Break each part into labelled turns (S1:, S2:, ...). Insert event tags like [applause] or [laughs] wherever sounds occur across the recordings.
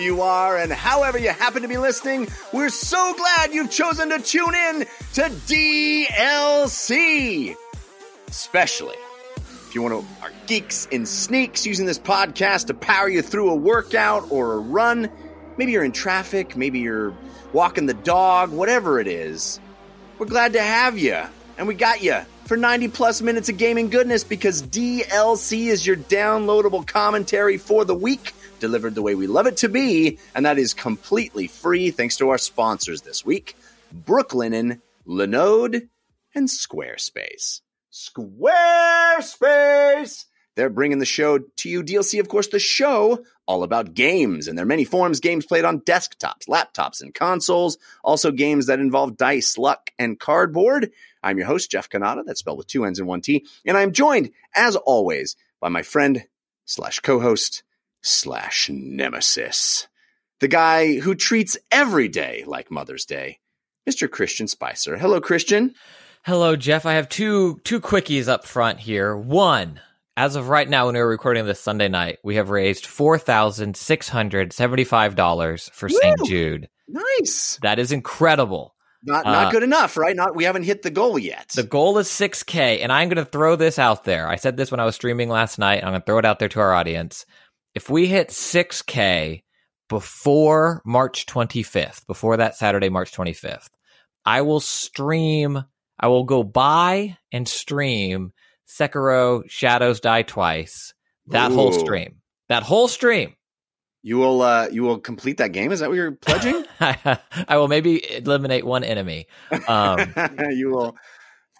S1: you are and however you happen to be listening. We're so glad you've chosen to tune in to DLC. Especially if you want to are geeks in sneaks using this podcast to power you through a workout or a run. Maybe you're in traffic, maybe you're walking the dog, whatever it is. We're glad to have you. And we got you for 90 plus minutes of gaming goodness because DLC is your downloadable commentary for the week, delivered the way we love it to be, and that is completely free thanks to our sponsors this week Brooklinen, Linode, and Squarespace. Squarespace! They're bringing the show to you. DLC, of course, the show all about games and their many forms games played on desktops, laptops, and consoles. Also, games that involve dice, luck, and cardboard. I'm your host, Jeff Cannata. That's spelled with two N's and one T. And I'm joined, as always, by my friend slash co-host slash nemesis. The guy who treats every day like Mother's Day, Mr. Christian Spicer. Hello, Christian.
S2: Hello, Jeff. I have two two quickies up front here. One, as of right now, when we are recording this Sunday night, we have raised four thousand six hundred seventy-five dollars for St. Jude.
S1: Nice.
S2: That is incredible.
S1: Not not uh, good enough, right? Not we haven't hit the goal yet.
S2: The goal is 6K, and I'm going to throw this out there. I said this when I was streaming last night. I'm going to throw it out there to our audience. If we hit 6K before March 25th, before that Saturday, March 25th, I will stream. I will go buy and stream Sekiro Shadows Die Twice. That Ooh. whole stream. That whole stream.
S1: You will uh you will complete that game. Is that what you're pledging? [laughs]
S2: I will maybe eliminate one enemy. Um, [laughs]
S1: you will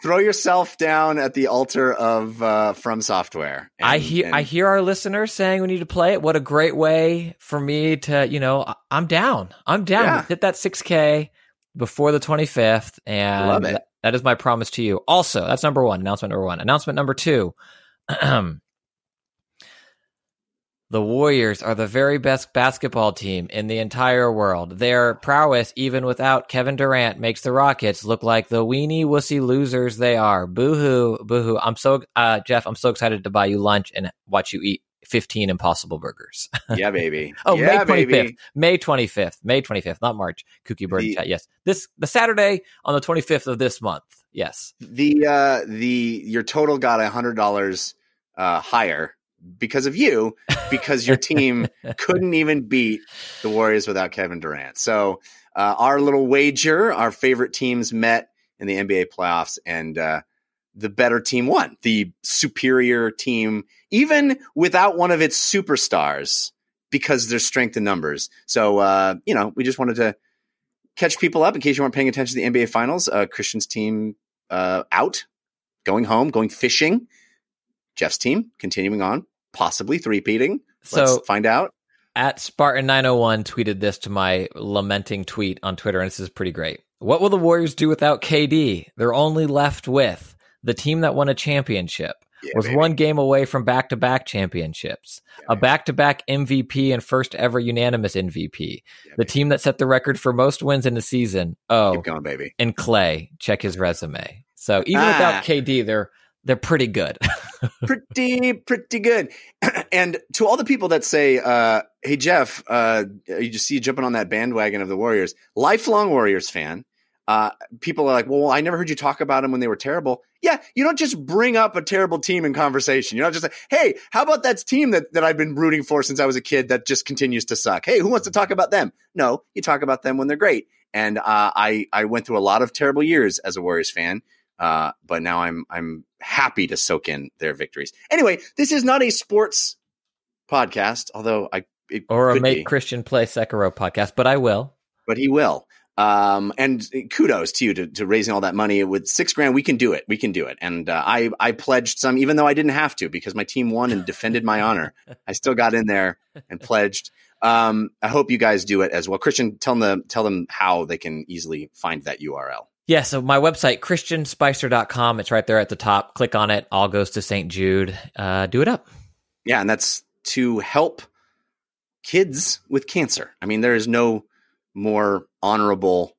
S1: throw yourself down at the altar of uh, From Software.
S2: And, I hear and... I hear our listeners saying we need to play it. What a great way for me to you know I'm down. I'm down. Yeah. Hit that 6K before the 25th, and love it. that is my promise to you. Also, that's number one. Announcement number one. Announcement number two. [clears throat] The Warriors are the very best basketball team in the entire world. Their prowess, even without Kevin Durant, makes the Rockets look like the weenie wussy losers they are. Boo hoo, boo hoo. I'm so, uh, Jeff, I'm so excited to buy you lunch and watch you eat 15 impossible burgers. [laughs]
S1: yeah, baby.
S2: oh,
S1: yeah,
S2: May 25th. Baby. May 25th. May 25th, not March. Kooky Bird the, chat. Yes. This, the Saturday on the 25th of this month. Yes.
S1: The, uh, the, your total got a hundred dollars, uh, higher because of you, because your team [laughs] couldn't even beat the Warriors without Kevin Durant. So uh, our little wager, our favorite teams met in the NBA playoffs, and uh, the better team won. The superior team, even without one of its superstars, because there's strength in numbers. So uh, you know, we just wanted to catch people up in case you weren't paying attention to the NBA Finals. Uh, Christian's team uh, out, going home, going fishing. Jeff's team continuing on, possibly three-peating. Let's so find out.
S2: At Spartan901 tweeted this to my lamenting tweet on Twitter, and this is pretty great. What will the Warriors do without KD? They're only left with the team that won a championship. Yeah, was baby. one game away from back to back championships, yeah, a back to back MVP and first ever unanimous MVP, yeah, the baby. team that set the record for most wins in the season. Oh,
S1: keep going, baby.
S2: And Clay, check his resume. So even ah. without KD, they're they're pretty good. [laughs]
S1: pretty, pretty good. [clears throat] and to all the people that say, uh, "Hey Jeff, uh, you just see you jumping on that bandwagon of the Warriors," lifelong Warriors fan. Uh, people are like, "Well, I never heard you talk about them when they were terrible." Yeah, you don't just bring up a terrible team in conversation. You're not just like, "Hey, how about that team that that I've been rooting for since I was a kid that just continues to suck?" Hey, who wants to talk about them? No, you talk about them when they're great. And uh, I I went through a lot of terrible years as a Warriors fan. Uh, but now I'm I'm happy to soak in their victories. Anyway, this is not a sports podcast, although I
S2: or a make be. Christian play Sekiro podcast, but I will.
S1: But he will. Um, and kudos to you to, to, raising all that money with six grand. We can do it. We can do it. And uh, I I pledged some, even though I didn't have to, because my team won and defended my honor. [laughs] I still got in there and pledged. Um, I hope you guys do it as well. Christian, tell them tell them how they can easily find that URL.
S2: Yeah, so my website, christianspicer.com, it's right there at the top. Click on it. All goes to St. Jude. Uh, do it up.
S1: Yeah, and that's to help kids with cancer. I mean, there is no more honorable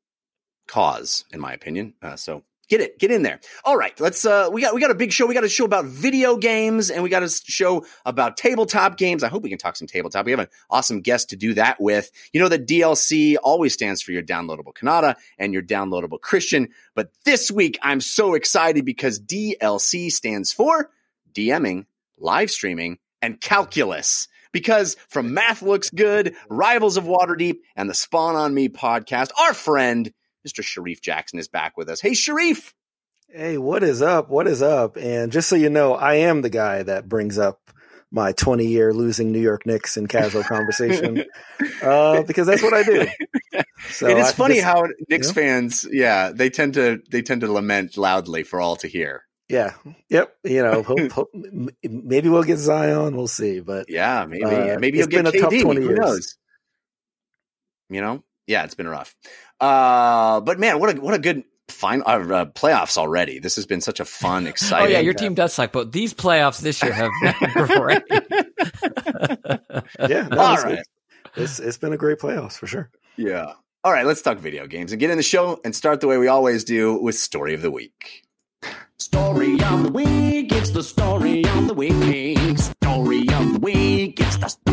S1: cause, in my opinion. Uh, so Get it, get in there. All right, let's. Uh, we got we got a big show. We got a show about video games, and we got a show about tabletop games. I hope we can talk some tabletop. We have an awesome guest to do that with. You know that DLC always stands for your downloadable Cannata and your downloadable Christian, but this week I'm so excited because DLC stands for DMing, live streaming, and calculus because from Math Looks Good, Rivals of Waterdeep, and the Spawn on Me podcast, our friend Mr. Shareef Jackson is back with us. Hey, Shareef.
S3: Hey, what is up? What is up? And just so you know, I am the guy that brings up my 20 year losing New York Knicks in casual conversation [laughs] uh, because that's what I do.
S1: So it is I funny just, how Knicks you know? fans, yeah, they tend to they tend to lament loudly for all to hear.
S3: Yeah. Yep. You know, [laughs] hope, hope, maybe we'll get Zion. We'll see. But
S1: yeah, maybe uh, maybe you'll get KD. Who years. knows? You know, yeah, it's been rough. Uh, but man, what a what a good final uh, uh, playoffs already. This has been such a fun, exciting. [laughs]
S2: oh yeah, your team does suck, but these playoffs this year have been [laughs] great.
S3: yeah, no, all it's, right. It's, it's been a great playoffs for sure.
S1: Yeah. All right, let's talk video games and get in the show and start the way we always do with story of the week. Story of the week, it's the story of the week. Story of the week, it's the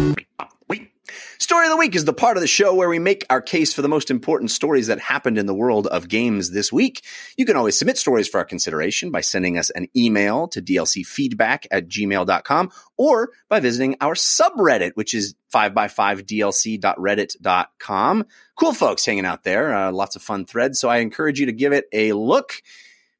S1: Story of the Week is the part of the show where we make our case for the most important stories that happened in the world of games this week. You can always submit stories for our consideration by sending us an email to dlcfeedback at gmail.com or by visiting our subreddit, which is 5x5dlc.reddit.com. Cool folks hanging out there. Uh, lots of fun threads. So I encourage you to give it a look.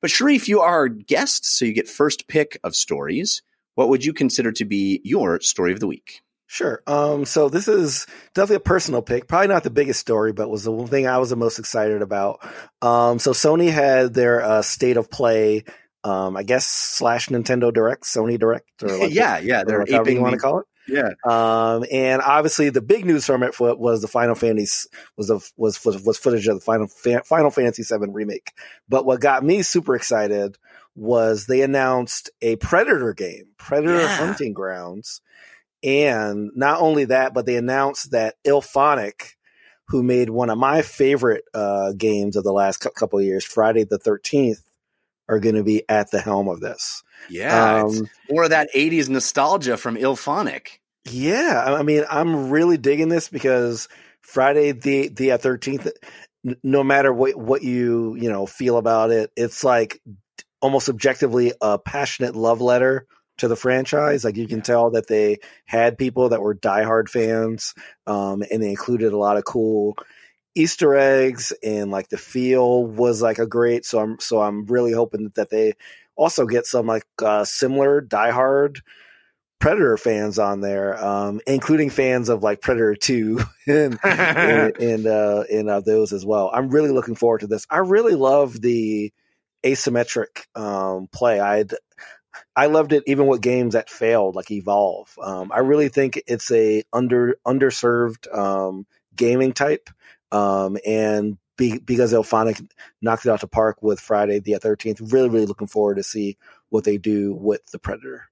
S1: But Shareef, you are our guest, so you get first pick of stories. What would you consider to be your story of the week?
S3: Sure. Um, so this is definitely a personal pick. Probably not the biggest story, but was the one thing I was the most excited about. Um, so Sony had their uh, state of play, um, I guess slash Nintendo Direct, Sony Direct,
S1: or like yeah, yeah, they're
S3: whatever you want to call it.
S1: Yeah.
S3: Um, and obviously the big news from it was the Final Fantasy was the, was was footage of the Final Final Fantasy VII remake. But what got me super excited was they announced a Predator game, Predator yeah. Hunting Grounds and not only that, but they announced that IllFonic, who made one of my favorite uh, games of the last couple of years, Friday the 13th, are going to be at the helm of this.
S1: Yeah. Um, more of that 80s nostalgia from IllFonic.
S3: Yeah. I mean, I'm really digging this because Friday the, the 13th, uh, no matter what, what you, you know, feel about it, it's like almost objectively a passionate love letter to the franchise. Like you can tell that they had people that were diehard fans, um, and they included a lot of cool Easter eggs and like the feel was like a great. So I'm so I'm really hoping that they also get some like uh, similar diehard Predator fans on there, um, including fans of like Predator Two [laughs] and and [laughs] and, uh, and uh, those as well. I'm really looking forward to this. I really love the asymmetric um, play. I'd I loved it even with games that failed, like Evolve. Um, I really think it's a under underserved um, gaming type, um, and be, because IllFonic knocked it out to park with Friday the Thirteenth. Really, really looking forward to see what they do with the Predator.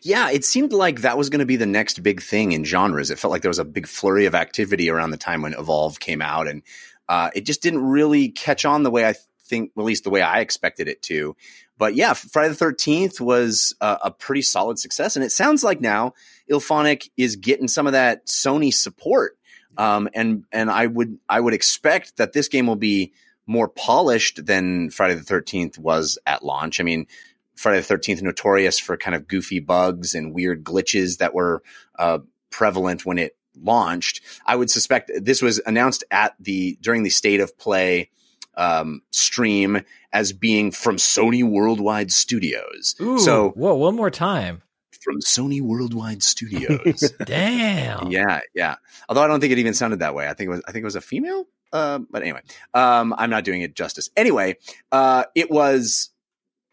S1: Yeah, it seemed like that was going to be the next big thing in genres. It felt like there was a big flurry of activity around the time when Evolve came out, and uh, it just didn't really catch on the way I think, at least the way I expected it to. But yeah, Friday the 13th was a, a, pretty solid success. And it sounds like now IllFonic is getting some of that Sony support. Um, and, and I would, I would expect that this game will be more polished than Friday the 13th was at launch. I mean, Friday the 13th notorious for kind of goofy bugs and weird glitches that were, uh, prevalent when it launched. I would suspect this was announced at the, during the state of play, um, stream as being from Sony Worldwide Studios.
S2: Ooh, so, whoa, one more time.
S1: From Sony Worldwide Studios. [laughs]
S2: Damn.
S1: Yeah, yeah. Although I don't think it even sounded that way. I think it was. I think it was a female. Uh, but anyway, um, I'm not doing it justice. Anyway, uh, it was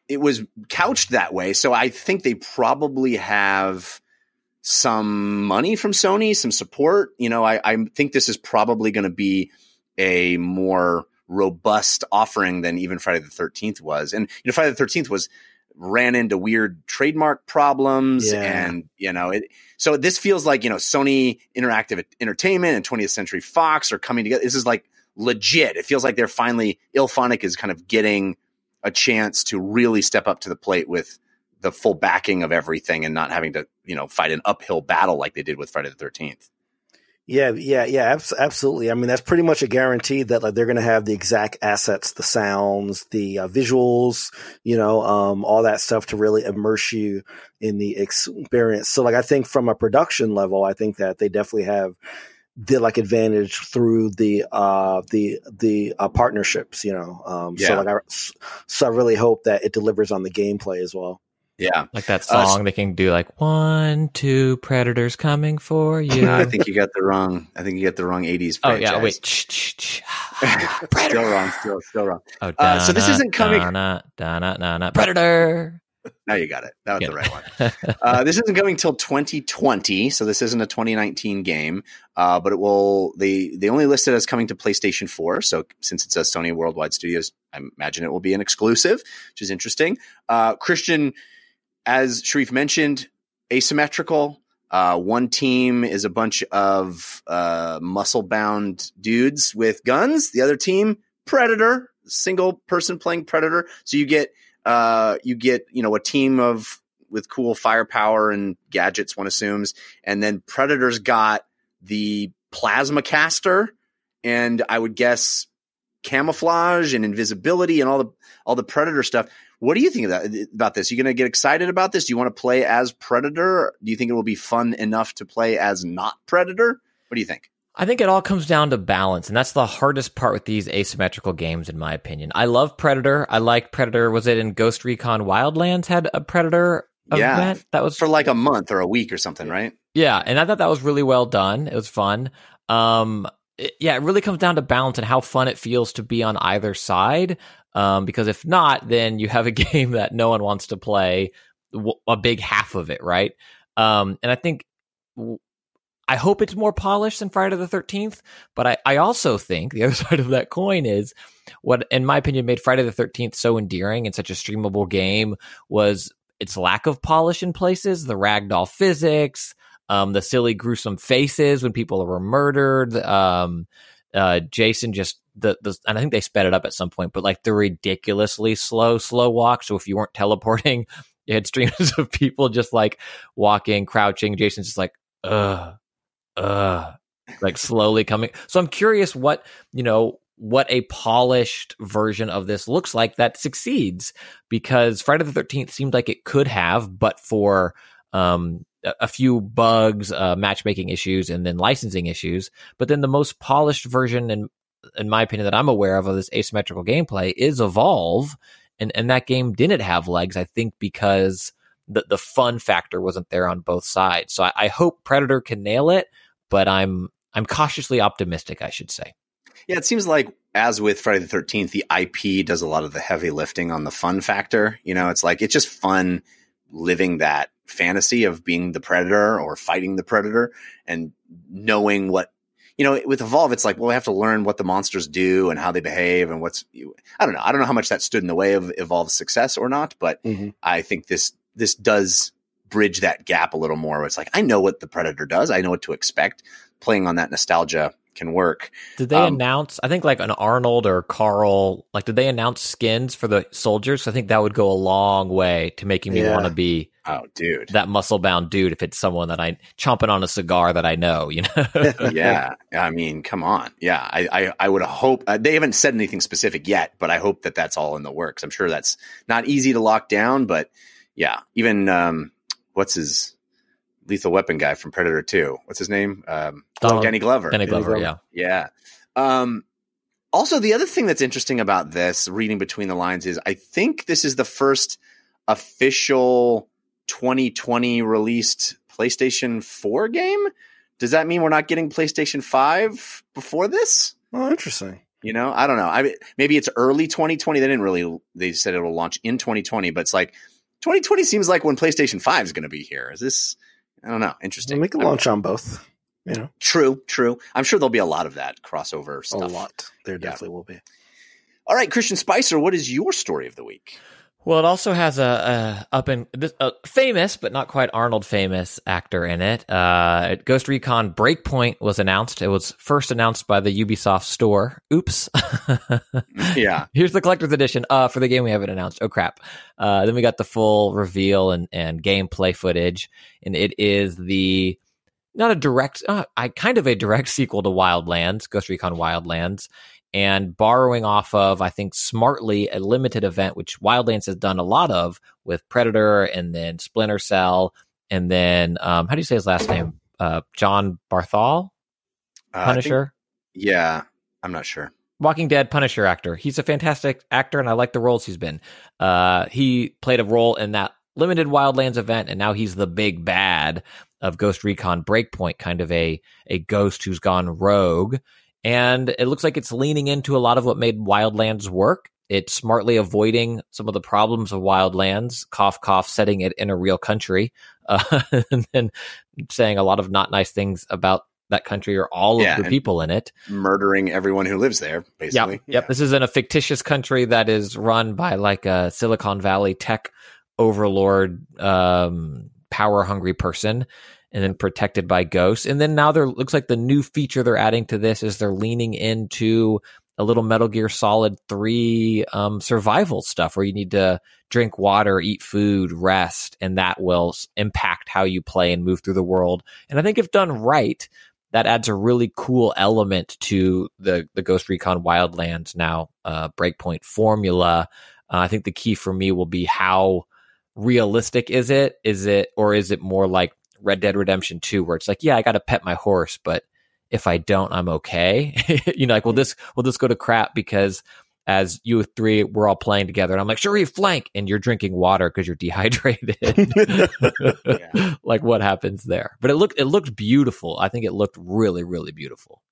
S1: it was couched that way, so I think they probably have some money from Sony, some support. You know, I, I think this is probably going to be a more robust offering than even Friday the 13th was. And, you know, Friday the 13th was ran into weird trademark problems yeah. and, you know, it, so this feels like, you know, Sony Interactive Entertainment and 20th Century Fox are coming together. This is like legit. It feels like they're finally, IllFonic is kind of getting a chance to really step up to the plate with the full backing of everything and not having to, you know, fight an uphill battle like they did with Friday the 13th.
S3: Yeah, yeah, yeah, abs- absolutely. I mean, that's pretty much a guarantee that like they're going to have the exact assets, the sounds, the uh, visuals, you know, um, all that stuff to really immerse you in the experience. So, like, I think from a production level, I think that they definitely have the like advantage through the uh the the uh, partnerships, you know. Um,
S1: Yeah.
S3: so like, I so I really hope that it delivers on the gameplay as well.
S1: Yeah.
S2: Like that
S1: Uh,
S2: song, they can do like one, two predators coming for [laughs] you.
S1: I think you got the wrong, I think you got the wrong 80s
S2: oh yeah, wait. [laughs] [sighs]
S1: Still wrong, still, still wrong.
S2: Oh,
S1: Uh, so this isn't coming-
S2: da-na, Predator. [laughs]
S1: Now you got it. That was
S2: Yeah.
S1: the right one. Uh, this isn't coming till 2020, so this isn't a 2019 game. Uh, but it will. They they only listed as coming to PlayStation 4. So since it's a Sony Worldwide Studios, I imagine it will be an exclusive, which is interesting. Uh, Christian, as Sharif mentioned, asymmetrical. Uh, one team is a bunch of uh, muscle bound dudes with guns. The other team, Predator, single person playing Predator. So you get uh, you get you know a team of with cool firepower and gadgets one assumes and then predator's got the plasma caster and i would guess camouflage and invisibility and all the all the predator stuff what do you think of that about this you going to get excited about this do you want to play as predator do you think it will be fun enough to play as not predator what do you think
S2: I think it all comes down to balance, and that's the hardest part with these asymmetrical games, in my opinion. I love Predator. I like Predator. Was it in Ghost Recon Wildlands had a Predator
S1: Yeah.
S2: event? That was
S1: for like a month or a week or something right
S2: Yeah, and I thought that was really well done. It was fun. Um, it- yeah, it really comes down to balance and how fun it feels to be on either side. Um, because if not, then you have a [laughs] game that no one wants to play a big half of it, right? Um, and I think I hope it's more polished than Friday the Thirteenth, but I, I also think the [laughs] other side of that coin is what, in my opinion, made Friday the Thirteenth so endearing and such a streamable game was its lack of polish in places, the ragdoll physics, um, the silly, gruesome faces when people were murdered. Um, uh, Jason just the the and I think they sped it up at some point, but like the ridiculously slow, slow walk. So if you weren't [laughs] teleporting, you had streams of people just like walking, crouching. Jason's just like, uh, ugh, like slowly coming. So I'm curious what you know what a polished version of this looks like that succeeds because Friday the 13th seemed like it could have, but for um, a, few bugs, uh, matchmaking issues, and then licensing issues. But then the most polished version, in in my opinion, that I'm aware of of this asymmetrical gameplay is Evolve, and and that game didn't have legs. I think because the the fun factor wasn't there on both sides. So I, I hope Predator can nail it, but I'm I'm cautiously optimistic. I should say.
S1: Yeah, it seems like as with Friday the 13th, the IP does a lot of the heavy lifting on the fun factor. You know, it's like it's just fun living that fantasy of being the predator or fighting the predator and knowing what you know with evolve it's like well we have to learn what the monsters do and how they behave and what's i don't know i don't know how much that stood in the way of evolve's success or not but
S3: Mhm.
S1: i think this this does bridge that gap a little more where it's like i know what the predator does i know what to expect playing on that nostalgia can work
S2: Did they
S1: Um,
S2: announce? I think like an Arnold or Carl. Like, did they announce skins for the soldiers? I think that would go a long way to making me
S3: Yeah.
S2: want to be
S1: oh dude
S2: that muscle bound dude if it's someone that I chomping on a cigar that I know. You know? [laughs]
S1: yeah i mean come on yeah i i, I would hope uh, they haven't said anything specific yet but i hope that that's all in the works i'm sure that's not easy to lock down but yeah even um what's his lethal weapon guy from predator 2 what's his name um
S2: Donald-
S1: danny glover
S2: Danny Glover. Yeah.
S1: yeah. Um, also, the other thing that's interesting about this, reading between the lines, is I think this is the first official 2020 released PlayStation 4 game. Does that mean we're not getting PlayStation 5 before this?
S3: Oh, interesting.
S1: You know, I don't know. I maybe it's early 2020. They didn't really. They said it'll launch in 2020, but it's like 2020 seems like when PlayStation 5 is going to be here. Is this? I don't know. Interesting.
S3: We can launch on both. You know,
S1: True, true. I'm sure there'll be a lot of that crossover stuff.
S3: a lot. There definitely will be.
S1: All right, Christian Spicer, what is your story of the week?
S2: Well, it also has a, a up in a famous but not quite Arnold famous actor in it. Uh, Ghost Recon Breakpoint was announced. It was first announced by the Ubisoft store. Oops. [laughs]
S1: yeah.
S2: Here's the collector's edition uh, for the game we haven't announced. Oh crap! Uh, then we got the full reveal and and gameplay footage, and it is the not a direct, uh, I kind of a direct [laughs] sequel to Wildlands, Ghost Recon Wildlands and borrowing off of, I think, smartly a limited event, which Wildlands has done a lot of with Predator and then Splinter Cell. And then, um, how do you say his last name? Uh, Jon Bernthal?
S1: Uh,
S2: Punisher?
S1: Think, yeah, I'm not sure.
S2: Walking Dead Punisher actor. He's a fantastic actor, and I like the roles he's been. Uh, he played a role in that limited Wildlands event, and now he's the big bad of Ghost Recon Breakpoint, kind of a a ghost who's gone rogue and it looks like it's leaning into a lot of what made Wildlands work. It's smartly avoiding some of the problems of Wildlands, cough, cough, setting it in a real country, [laughs] uh, and then saying a lot of not nice things about that country or all yeah, of the people in it.
S1: Murdering everyone who lives there, basically.
S2: Yep. yep. This is in a fictitious country that is run by like a Silicon Valley tech overlord, um, power hungry person and then protected by ghosts. And then now there looks like the new feature they're adding to this is they're leaning into a little Metal Gear Solid 3 um, survival stuff where you need to drink water, eat food, rest, and that will impact how you play and move through the world. And I think if done right, that adds a really cool element to the, the Ghost Recon Wildlands now uh, breakpoint formula. Uh, I think the key for me will be how realistic is it? Is it, or is it more like Red Dead Redemption 2 where it's like, yeah, I got to pet my horse, but if I don't, I'm okay. [laughs] you know, like, will mm-hmm. this, will this go to crap because as you three, we're all playing together and I'm like, sure, you flank and you're drinking water because you're dehydrated. [laughs] [laughs] Like what happens there? But it looked, it looked beautiful. I think it looked really, really beautiful.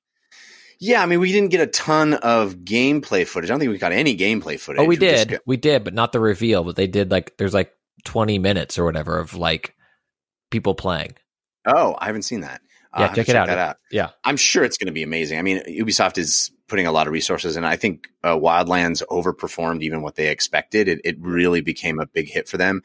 S1: Yeah, I mean, we didn't get a ton of gameplay footage. I don't think we got any gameplay oh, footage.
S2: Oh, we, we did. Got- we did, but not the reveal. But they did like, there's like 20 minutes or whatever of like people playing.
S1: Oh, I haven't seen that.
S2: Yeah, uh, check it out.
S1: out.
S2: Yeah,
S1: I'm sure it's going to be amazing. I mean, Ubisoft is putting a lot of resources, and I think uh, Wildlands overperformed even what they expected. It, it really became a big hit for them,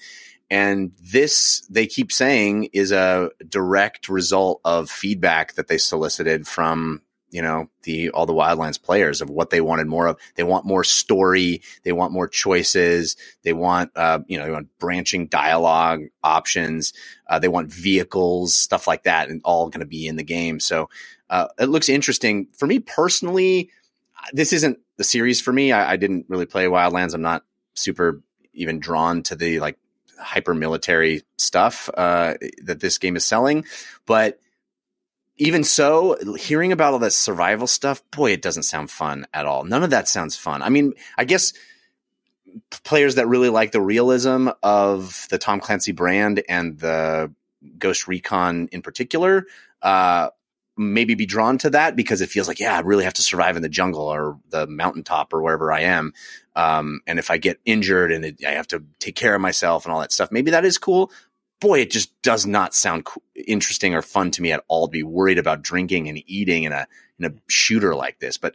S1: and this they keep saying is a direct result of feedback that they solicited from you know the all the wildlands players of what they wanted more of. They want more story. They want more choices. They want uh, you know they want branching dialogue options. Uh, they want vehicles stuff like that and all going to be in the game. So uh, it looks interesting. For me personally this isn't the series for me. I, I didn't really play wildlands. I'm not super even drawn to the like hyper military stuff uh, that this game is selling. But even so, hearing about all this survival stuff, boy, it doesn't sound fun at all. None of that sounds fun. I mean, I guess players that really like the realism of the Tom Clancy brand and the Ghost Recon in particular, uh, maybe be drawn to that because it feels like, yeah, I really have to survive in the jungle or the mountaintop or wherever I am. Um, and if I get injured and it, I have to take care of myself and all that stuff, maybe that is cool boy, it just does not sound interesting or fun to me at all to be worried about drinking and eating in a in a shooter like this. But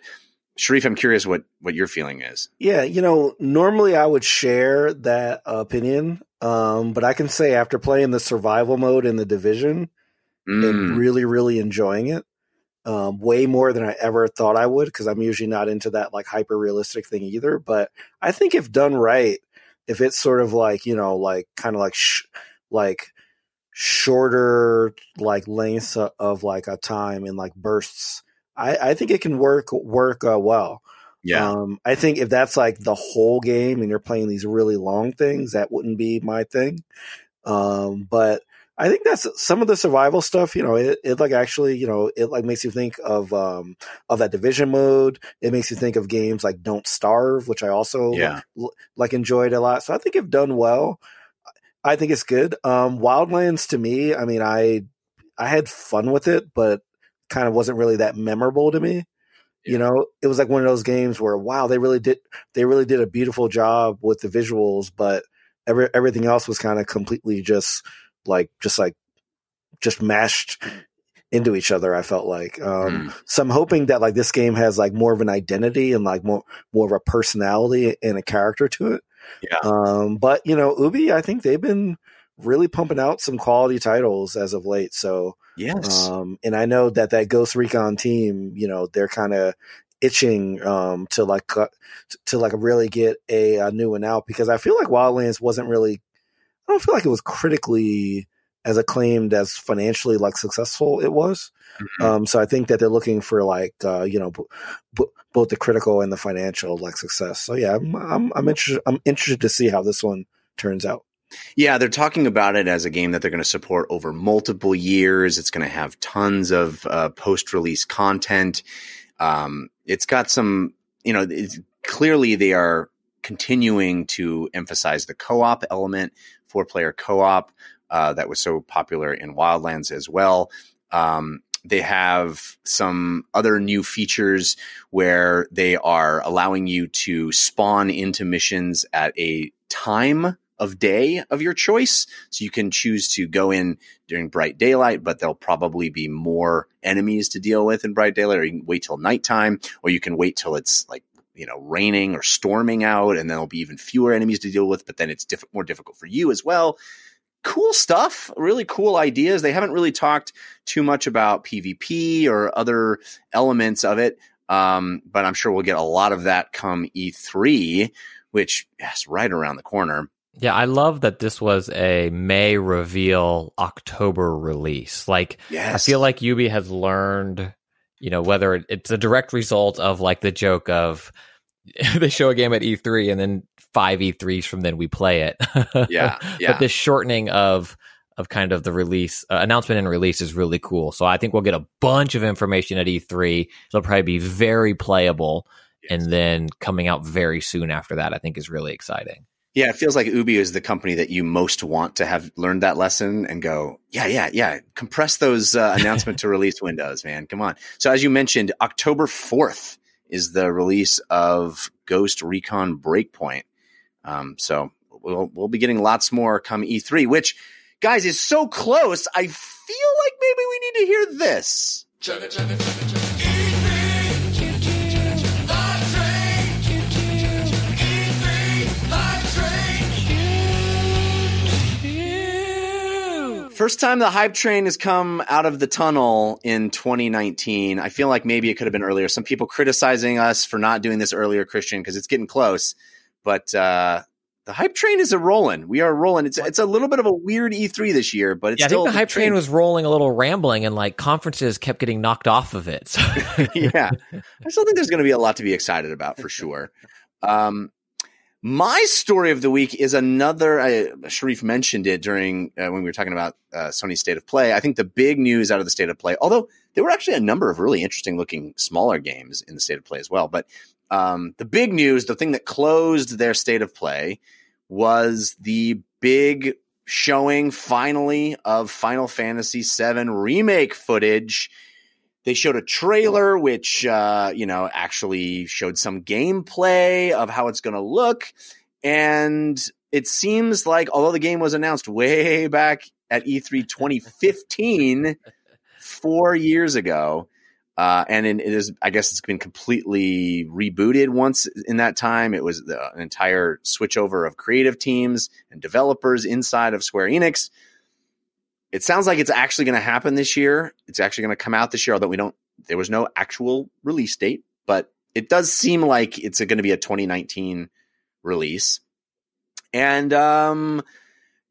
S1: Shareef, I'm curious what what your feeling is.
S3: Yeah, you know, normally I would share that opinion, um, but I can say after playing the survival mode in the division mm. and really, really enjoying it, um, way more than I ever thought I would, because I'm usually not into that like hyper realistic thing either. But I think if done right, if it's sort of like you know, like kind of like. Sh- like shorter like lengths of, like a time in like bursts i i think it can work work uh, well
S1: yeah
S3: um i think if that's like the whole game and you're playing these really long things that wouldn't be my thing um but I think that's some of the survival stuff. You know, it, it like actually, you know, it like makes you think of um of that division mode. It makes you think of games like Don't Starve, which I also
S1: yeah.
S3: like, like enjoyed a lot. So I think if done well, I think it's good. Um, Wildlands to me, I mean, I I had fun with it, but kind of wasn't really that memorable to me. Yeah. You know, it was like one of those games where wow, they really did they really did a beautiful job with the visuals, but every, everything else was kind of completely just like just like just mashed into each other. I felt like. Um, mm. So I'm hoping that like this game has like more of an identity and like more more of a personality and a character to it.
S1: Yeah.
S3: Um, but you know, Ubi, I think they've been really pumping out some quality titles as of late. So,
S1: Yes.
S3: um, and I know that that Ghost Recon team, you know, they're kind of itching um, to like uh, to like really get a, a new one out because I feel like Wildlands wasn't really. I don't feel like it was critically as acclaimed as financially like successful it was.
S1: Mhm.
S3: Um, so I think that they're looking for like uh, you know b- b- both the critical and the financial like success. So yeah, I'm I'm, I'm interested. I'm interested to see how this one turns out.
S1: Yeah, they're talking about it as a game that they're going to support over multiple years. It's going to have tons of uh, post-release content. Um, it's got some, you know, it's, clearly they are continuing to emphasize the co-op element, four-player co-op uh, that was so popular in Wildlands as well. Um, they have some other new features where they are allowing you to spawn into missions at a time of day of your choice. So you can choose to go in during bright daylight, but there'll probably be more enemies to deal with in bright daylight, or you can wait till nighttime, or you can wait till it's like, you know, raining or storming out, and then there'll be even fewer enemies to deal with, but then it's diff- more difficult for you as well. Cool stuff, really cool ideas. They haven't really talked too much about PvP or other elements of it. Um, but I'm sure we'll get a lot of that come E3, which is right around the corner.
S2: Yeah, I love that this was a May reveal, October release. Like,
S1: Yes.
S2: I feel like Ubi has learned, you know, whether it's a direct result of like the joke of [laughs] they show a game at E3 and then five E3s from then we play it. [laughs]
S1: Yeah, yeah.
S2: But this shortening of of kind of the release uh, announcement and release is really cool. So I think we'll get a bunch of information at E3. It'll probably be very playable, and then coming out very soon after that, I think is really exciting.
S1: Yeah, it feels like Ubi is the company that you most want to have learned that lesson and go, yeah, yeah, yeah. Compress those uh, [laughs] announcement to release windows, man. Come on. So as you mentioned, October 4th is the release of Ghost Recon Breakpoint. Um, so we'll, we'll be getting lots more come E3, which guys is so close. I feel like maybe we need to hear this. First time the hype train has come out of the tunnel in 2019. I feel like maybe it could have been earlier. Some people criticizing us for not doing this earlier, Christian, because it's getting close. But uh, the hype train is a rolling. We are rolling. It's it's a little bit of a weird E3 this year, but it's
S2: yeah, I think the hype train was rolling a little rambling, and like conferences kept getting knocked off of it. So. [laughs]
S1: yeah, I still think there's going to be a lot to be excited about for [laughs] sure. Um, my story of the week is another. Uh, Shareef mentioned it during uh, when we were talking about uh, Sony's State of Play. I think the big news out of the State of Play, although there were actually a number of really interesting looking smaller games in the State of Play as well, but um, the big news, the thing that closed their State of Play, was the big showing finally of Final Fantasy VII remake footage. They showed a trailer which uh, you know actually showed some gameplay of how it's going to look. And it seems like although the game was announced way back at e3 2015 [laughs] four years ago uh, and in, it is i guess it's been completely rebooted once in that time it was the, an entire switchover of creative teams and developers inside of square enix it sounds like it's actually going to happen this year. It's actually going to come out this year, although we don't, there was no actual release date, but it does seem like it's going to be a 2019 release. And, um,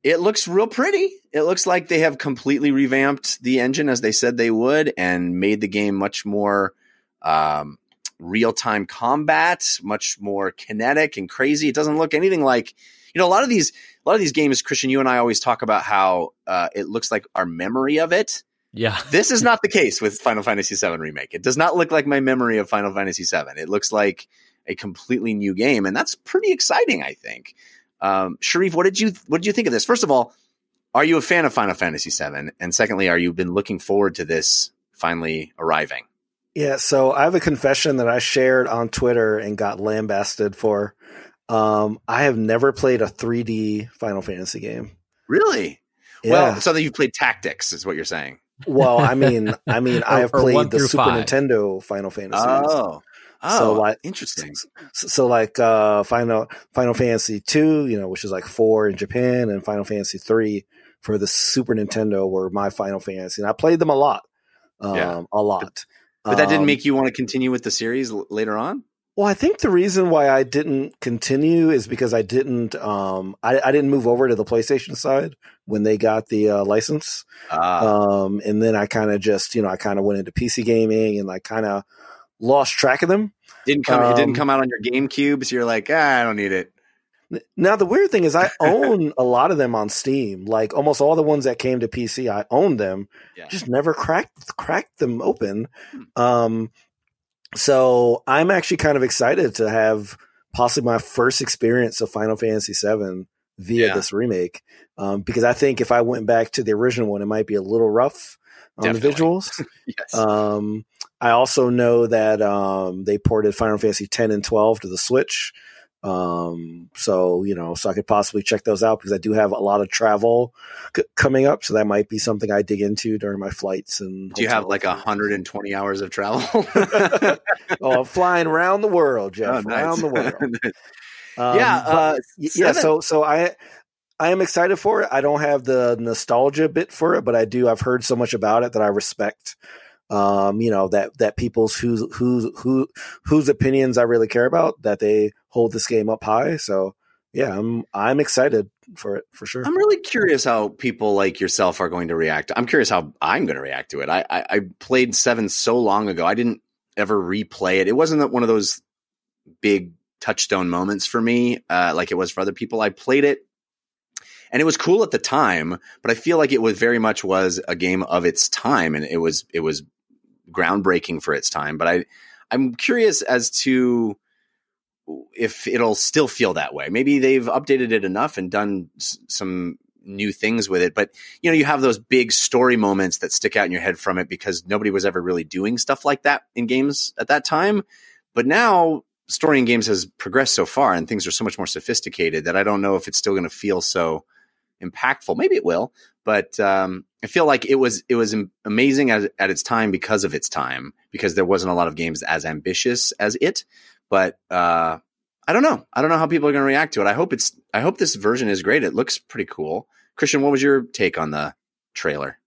S1: it looks real pretty. It looks like they have completely revamped the engine as they said they would and made the game much more, um, real time combat, much more kinetic and crazy. It doesn't look anything like, you know, a lot of these, a lot of these games, Christian, you and I always talk about how uh, it looks like our memory of it.
S2: Yeah. [laughs]
S1: This is not the case with Final Fantasy VII Remake. It does not look like my memory of Final Fantasy VII. It looks like a completely new game, and that's pretty exciting, I think. Um, Shareef, what did you what did you think of this? First of all, are you a fan of Final Fantasy VII? And secondly, are you been looking forward to this finally arriving?
S3: Yeah, so I have a confession that I shared on Twitter and got lambasted for. Um, I have never played a 3D Final Fantasy game.
S1: Really?
S3: Yeah.
S1: Well, so that you've played Tactics, is what you're saying.
S3: Well, I mean, I mean, [laughs] I have
S2: Or- or one
S3: played the Super
S2: five.
S3: Nintendo Final Fantasy.
S1: Oh, Oh,
S3: so like
S1: interesting.
S3: So, so like uh, Final Final Fantasy two, you know, which is like four in Japan, and Final Fantasy three for the Super Nintendo were my Final Fantasy, and I played them a lot, um,
S1: Yeah.
S3: a lot.
S1: But that didn't
S3: Um,
S1: make you want to continue with the series l- later on.
S3: Well, I think the reason why I didn't continue is because I didn't um I, I didn't move over to the PlayStation side when they got the uh, license.
S1: Ah,
S3: Um and then I kind of just, you know, I kind of went into PC gaming and I kind of lost track of them.
S1: didn't come. it
S3: um,
S1: didn't come out on your GameCube, so you're like, ah, I don't need it.
S3: Now the weird thing is I [laughs] own a lot of them on Steam. Like almost all the ones that came to PC, I own them.
S1: Yeah.
S3: Just never cracked cracked them open. Um so I'm actually kind of excited to have possibly my first experience of Final Fantasy VII via
S1: Yeah.
S3: this remake. Um, because I think if I went back to the original one, it might be a little rough on the visuals. [laughs]
S1: yes.
S3: Um, I also know that um, they ported Final Fantasy 10 and 12 to the Switch. Um, so you know, so I could possibly check those out because I do have a lot of travel c- coming up, so that might be something I dig into during my flights. And
S1: Do you have like
S3: stays.
S1: 120 hours of travel? [laughs]
S3: oh, I'm flying around the world, Jeff,
S1: Oh, nice.
S3: around the world. [laughs] Um,
S1: yeah, uh,
S3: yeah so so i i am excited for it i don't have the nostalgia bit for it but i do i've heard so much about it that i respect um you know that that people's whose whose who whose opinions i really care about that they hold this game up high so yeah i'm i'm excited for it for sure
S1: I'm really curious how people like yourself are going to react. I'm curious how I'm going to react to it. I, I, I played Seven so long ago. I didn't ever replay it. It wasn't one of those big touchstone moments for me, uh, like it was for other people. I played it, and it was cool at the time. But I feel like it was very much was a game of its time, and it was it was groundbreaking for its time. But I I'm curious as to if it'll still feel that way. Maybe they've updated it enough and done s- some new things with it. But you know, you have those big story moments that stick out in your head from it because nobody was ever really doing stuff like that in games at that time. But now story in games has progressed so far and things are so much more sophisticated that I don't know if it's still going to feel so impactful. Maybe it will, but um, I feel like it was it was amazing at, at its time because of its time because there wasn't a lot of games as ambitious as it. But uh, I don't know. I don't know how people are going to react to it. I hope it's. I hope this version is great. It looks pretty cool. Christian, what was your take on the trailer?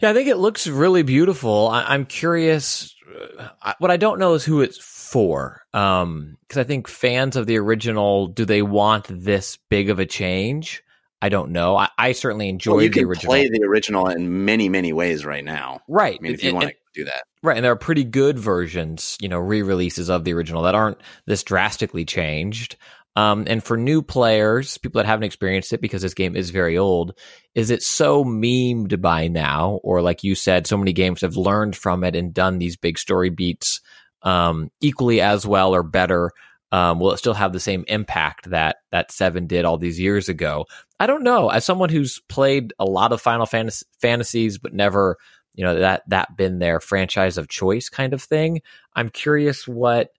S2: Yeah, I think it looks really beautiful. I, I'm curious. uh, I, what I don't know is who it's for. Um, because I think fans of the original, do they want this big of a change? I don't know. I, I certainly enjoyed
S1: Well, you
S2: the original.
S1: play the original in many, many ways right now.
S2: right.
S1: I mean, if you want to do that,
S2: Right, and there are pretty good versions, you know, re-releases of the original that aren't this drastically changed. Um, and for new players, people that haven't experienced it because this game is very old, is it so memed by now, or like you said, so many games have learned from it and done these big story beats um, equally as well or better? Um, will it still have the same impact that that Seven did all these years ago? I don't know. As someone who's played a lot of Final Fantasy, fantasies but never you know that that been their franchise of choice kind of thing i'm curious what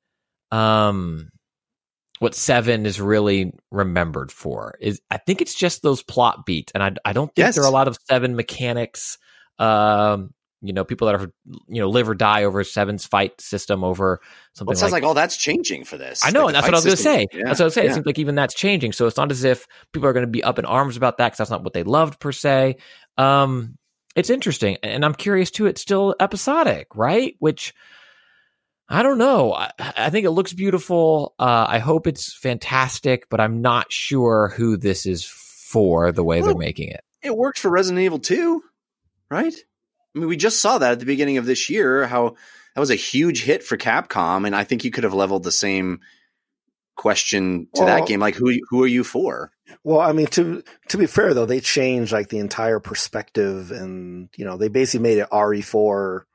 S2: um what seven is really remembered for is i think it's just those plot beats and i, I don't think
S1: Yes.
S2: there are a lot of seven mechanics um you know people that are you know live or die over seven's fight system over something
S1: well, it sounds
S2: like,
S1: like, all that's changing for this.
S2: I know,
S1: Like,
S2: and that's what I was going to say.
S1: Yeah,
S2: that's what I was saying.
S1: yeah.
S2: It seems like even that's changing. So it's not as if people are going to be up in arms about that because that's not what they loved per se. Um, it's interesting, and I'm curious too. It's still episodic, right? Which I don't know. I, I think it looks beautiful. Uh, I hope it's fantastic, but I'm not sure who this is for. The way
S1: Well,
S2: they're making it.
S1: it worked for Resident Evil 2, right? I mean, we just saw that at the beginning of this year, how that was a huge hit for Capcom, and I think you could have leveled the same question to
S3: Well-
S1: that game, like who who are you for?
S3: Well, I mean, to to be fair though, they changed like the entire perspective, and you know, they basically made it RE four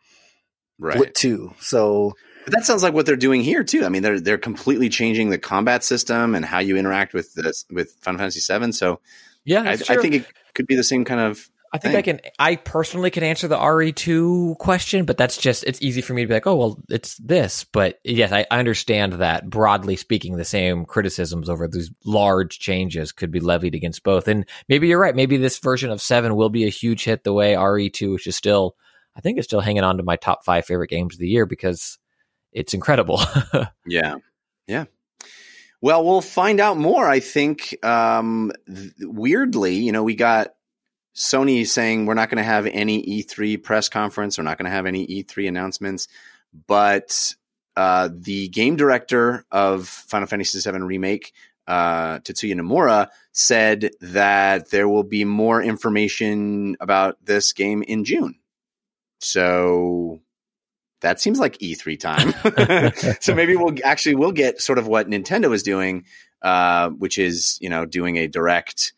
S1: Right.
S3: Split two. So
S1: But that sounds like what they're doing here too. I mean, they're they're completely changing the combat system and how you interact with this with Final Fantasy VII. So
S2: Yeah,
S1: I, I think it could be the same kind of.
S2: I think I can. I personally can answer the RE2 question, but that's just it's easy for me to be like, oh well, it's this. But yes, I, I understand that broadly speaking, the same criticisms over these large changes could be levied against both. And maybe you're right. Maybe this version of Seven will be a huge hit the way RE2, which is still, I think, is still hanging on to my top five favorite games of the year because it's incredible. [laughs]
S1: yeah, yeah. Well, we'll find out more. I think um, th- weirdly, you know, we got Sony is saying we're not going to have any E3 press conference. We're not going to have any E3 announcements, but uh, the game director of Final Fantasy VII Remake, uh, Tetsuya Nomura, said that there will be more information about this game in June. So that seems like E3 time. [laughs] so maybe we'll actually we'll get sort of what Nintendo is doing, uh, which is you know doing a direct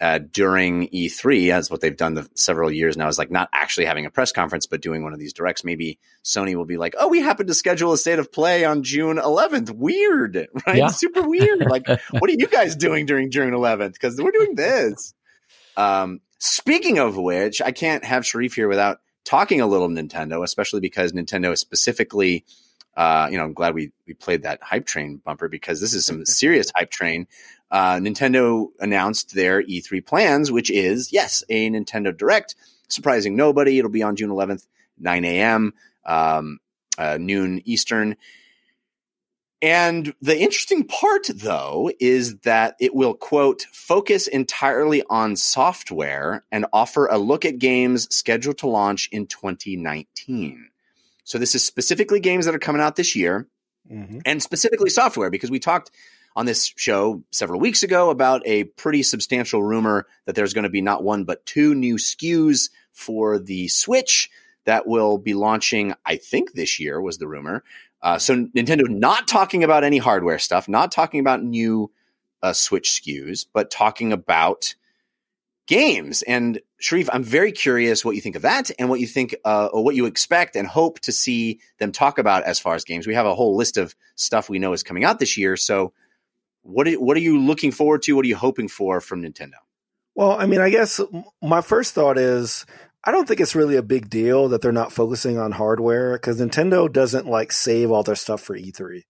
S1: uh, during E3, as what they've done the several years now, is like not actually having a press conference, but doing one of these directs. Maybe Sony will be like, "Oh, we happen to schedule a state of play on June 11th. Weird, [laughs] right? Yeah. Super weird. [laughs] like, what are you guys doing during June 11th? Because we're doing this." Um, speaking of which, I can't have Shareef here without talking a little Nintendo, especially because Nintendo specifically. Uh, you know, I'm glad we we played that hype train bumper because this is some [laughs] serious hype train uh, Nintendo announced their E3 plans, which is, yes, a Nintendo Direct. Surprising nobody. It'll be on June 11th, 9 a.m., um, uh, noon Eastern. And the interesting part, though, is that it will, quote, focus entirely on software and offer a look at games scheduled to launch in 2019. So this is specifically games that are coming out this year mm-hmm. and specifically software because we talked on this show several weeks ago about a pretty substantial rumor that there's going to be not one but two new SKUs for the Switch that will be launching, I think this year was the rumor. Uh, so Nintendo not talking about any hardware stuff, not talking about new uh, Switch SKUs, but talking about games. And Shareef, I'm very curious what you think of that and what you think, uh, or what you expect and hope to see them talk about as far as games. We have a whole list of stuff we know is coming out this year. So what are, what are you looking forward to? What are you hoping for from Nintendo?
S3: Well, I mean, I guess my first thought is I don't think it's really a big deal that they're not focusing on hardware because Nintendo doesn't like save all their stuff for E3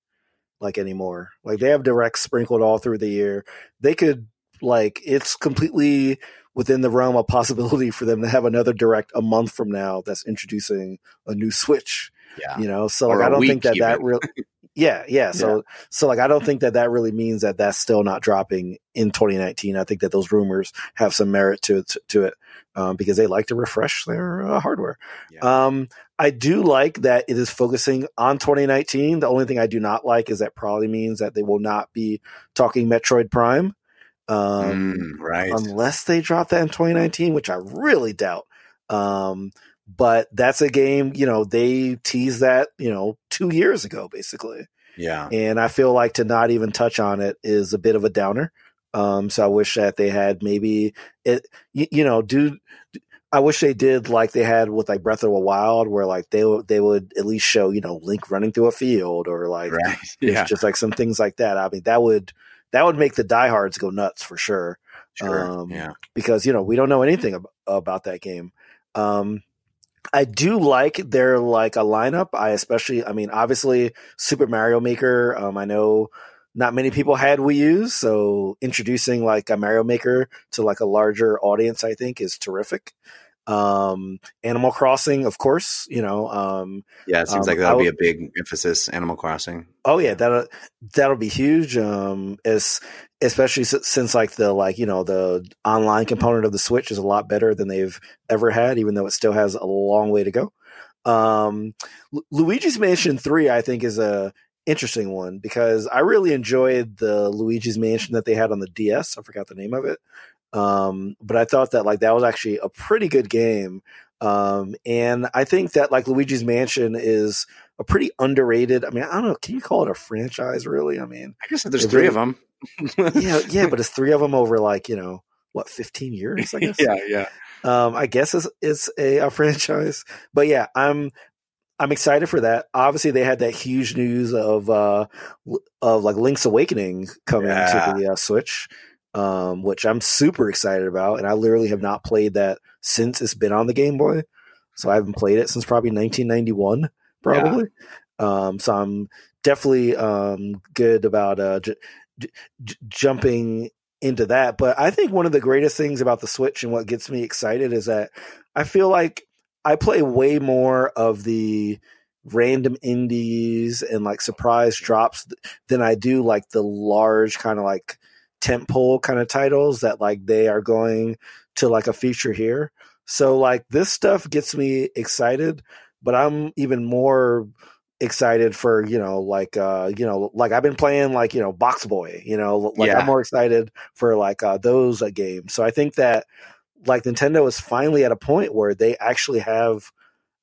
S3: like anymore. Like they have direct sprinkled all through the year. They could like it's completely within the realm of possibility for them to have another direct a month from now that's introducing a new Switch. Yeah. You know, so like I don't think that even. that really [laughs] Yeah, yeah. So, yeah. so like, I don't think that that really means that that's still not dropping in 2019. I think that those rumors have some merit to to, to it um, because they like to refresh their uh, hardware. Yeah. Um, I do like that it is focusing on 2019. The only thing I do not like is that probably means that they will not be talking Metroid Prime, um,
S1: mm, right?
S3: Unless they drop that in 2019, which I really doubt. Um, but that's a game, you know, they teased that, you know, two years ago, basically.
S1: Yeah.
S3: And I feel like to not even touch on it is a bit of a downer. Um, so I wish that they had maybe it, you, you know, do, I wish they did like they had with like Breath of the Wild, where like they would they would at least show you know Link running through a field or like right. [laughs] yeah. just like some things like that. I mean that would that would make the diehards go nuts for sure.
S1: Sure. Um, yeah.
S3: Because you know we don't know anything ab- about that game. Um, I do like their like a lineup. I especially, I mean, obviously Super Mario Maker. Um, I know not many people had Wii U's, so introducing like a Mario Maker to like a larger audience, I think, is terrific. Um, Animal Crossing, of course, you know. Um,
S1: yeah, it seems um, like that'll be a big emphasis. Animal Crossing.
S3: Oh yeah, that'll that'll be huge. Um, as especially since like the like you know the online component of the Switch is a lot better than they've ever had, even though it still has a long way to go. Um, L- Luigi's Mansion Three, I think, is a interesting one because I really enjoyed the Luigi's Mansion that they had on the DS. I forgot the name of it. Um, but I thought that like that was actually a pretty good game. Um, and I think that like Luigi's Mansion is a pretty underrated. I mean, I don't know. Can you call it a franchise? Really? I mean,
S1: I guess there's three really, of them.
S3: yeah, yeah, but it's three of them over like you know what, fifteen years? I [laughs] guess.
S1: yeah, yeah.
S3: Um, I guess it's, it's a, a [laughs] franchise, but yeah, I'm I'm excited for that. Obviously, they had that huge news of uh of like Link's Awakening coming yeah. to the uh, Switch um, which I'm super excited about. And I literally have not played that since it's been on the Game Boy. So I haven't played it since probably 1991, probably. Yeah. Um, so I'm definitely um, good about uh, j- j- jumping into that. But I think one of the greatest things about the Switch and what gets me excited is that I feel like I play way more of the random indies and like surprise drops than I do like the large kind of like tentpole kind of titles that like they are going to like a feature here. So like this stuff gets me excited, but I'm even more excited for you know like uh you know like I've been playing like you know Box Boy you know like yeah. I'm more excited for like uh those uh, games so I think that like Nintendo is finally at a point where they actually have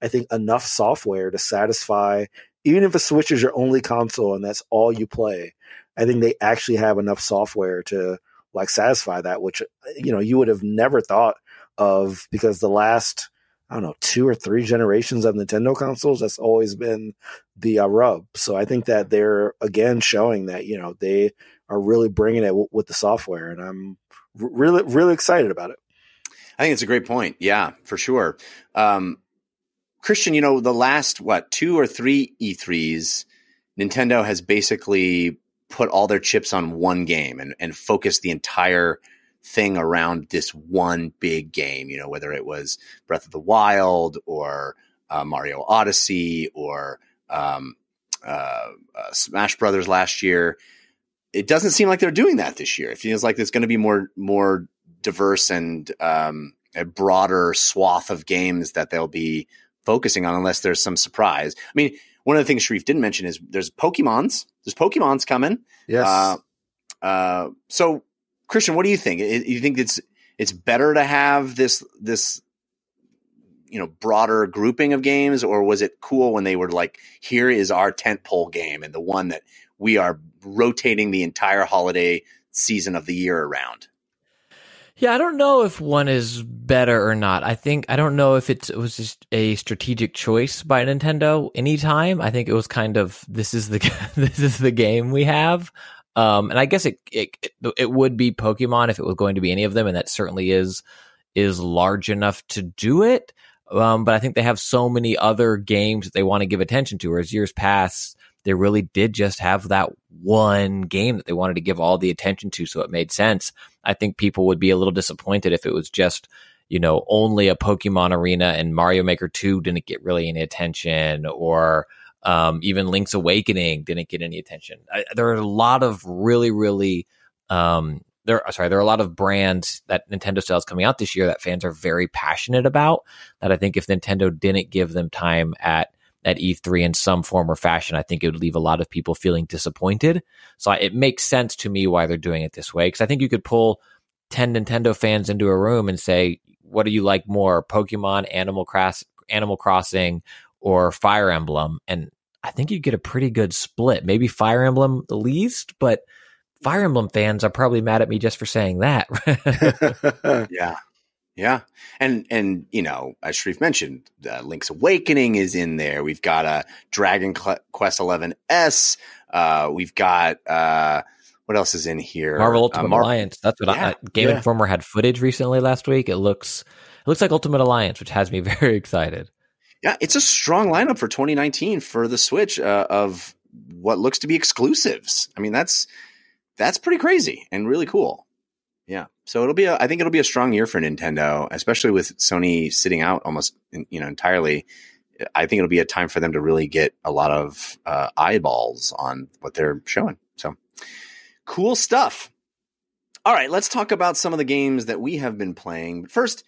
S3: I think enough software to satisfy even if a Switch is your only console and that's all you play I think they actually have enough software to like satisfy that which you know you would have never thought of because the last I don't know, two or three generations of Nintendo consoles. That's always been the uh, rub. So I think that they're again showing that you know they are really bringing it w- with the software, and I'm r- really really excited about it.
S1: I think it's a great point. Yeah, for sure. Um, Christian, you know, the last what two or three E3s, Nintendo has basically put all their chips on one game and, and focused the entire thing around this one big game, you know, whether it was Breath of the Wild or uh, Mario Odyssey or um, uh, uh, Smash Brothers last year. It doesn't seem like they're doing that this year. It feels like there's going to be more more diverse and um, a broader swath of games that they'll be focusing on, unless there's some surprise. I mean, one of the things Shareef didn't mention is there's Pokemon's. There's Pokemon's coming.
S3: Yes. Uh,
S1: uh, so Christian, what do you think? You think it's it's better to have this this you know broader grouping of games, or was it cool when they were like, here is our tent pole game and the one that we are rotating the entire holiday season of the year around?
S2: Yeah, I don't know if one is better or not. I think I don't know if it was just a strategic choice by Nintendo anytime. I think it was kind of this is the [laughs] this is the game we have. Um, and I guess it, it it would be Pokemon if it was going to be any of them, and that certainly is is large enough to do it. Um, but I think they have so many other games that they want to give attention to. Whereas years past, they really did just have that one game that they wanted to give all the attention to, so it made sense. I think people would be a little disappointed if it was just you know only a Pokemon Arena and Mario Maker Two didn't get really any attention, or um, even Link's Awakening didn't get any attention. I, there are a lot of really, really, um, there. Sorry, there are a lot of brands that Nintendo sells coming out this year that fans are very passionate about. That I think if Nintendo didn't give them time at at E3 in some form or fashion, I think it would leave a lot of people feeling disappointed. So it makes sense to me why they're doing it this way because I think you could pull ten Nintendo fans into a room and say, "What do you like more, Pokemon, Animal Cross, Animal Crossing, or Fire Emblem, and I think you'd get a pretty good split. Maybe Fire Emblem the least, but Fire Emblem fans are probably mad at me just for saying that. [laughs] [laughs]
S1: yeah. Yeah. And, and, you know, as Shareef mentioned, uh, Link's Awakening is in there. We've got a uh, Dragon Quest 11S. Uh, we've got, uh, what else is in here?
S2: Marvel uh, Ultimate Mar- Alliance. That's what yeah, I, Game yeah. Informer had footage recently last week. It looks, it looks like Ultimate Alliance, which has me [laughs] very excited.
S1: Yeah, it's a strong lineup for 2019 for the Switch uh, of what looks to be exclusives. I mean, that's that's pretty crazy and really cool. Yeah, so it'll be a, I think it'll be a strong year for Nintendo, especially with Sony sitting out almost you know entirely. I think it'll be a time for them to really get a lot of uh, eyeballs on what they're showing. So cool stuff. All right, let's talk about some of the games that we have been playing. But first,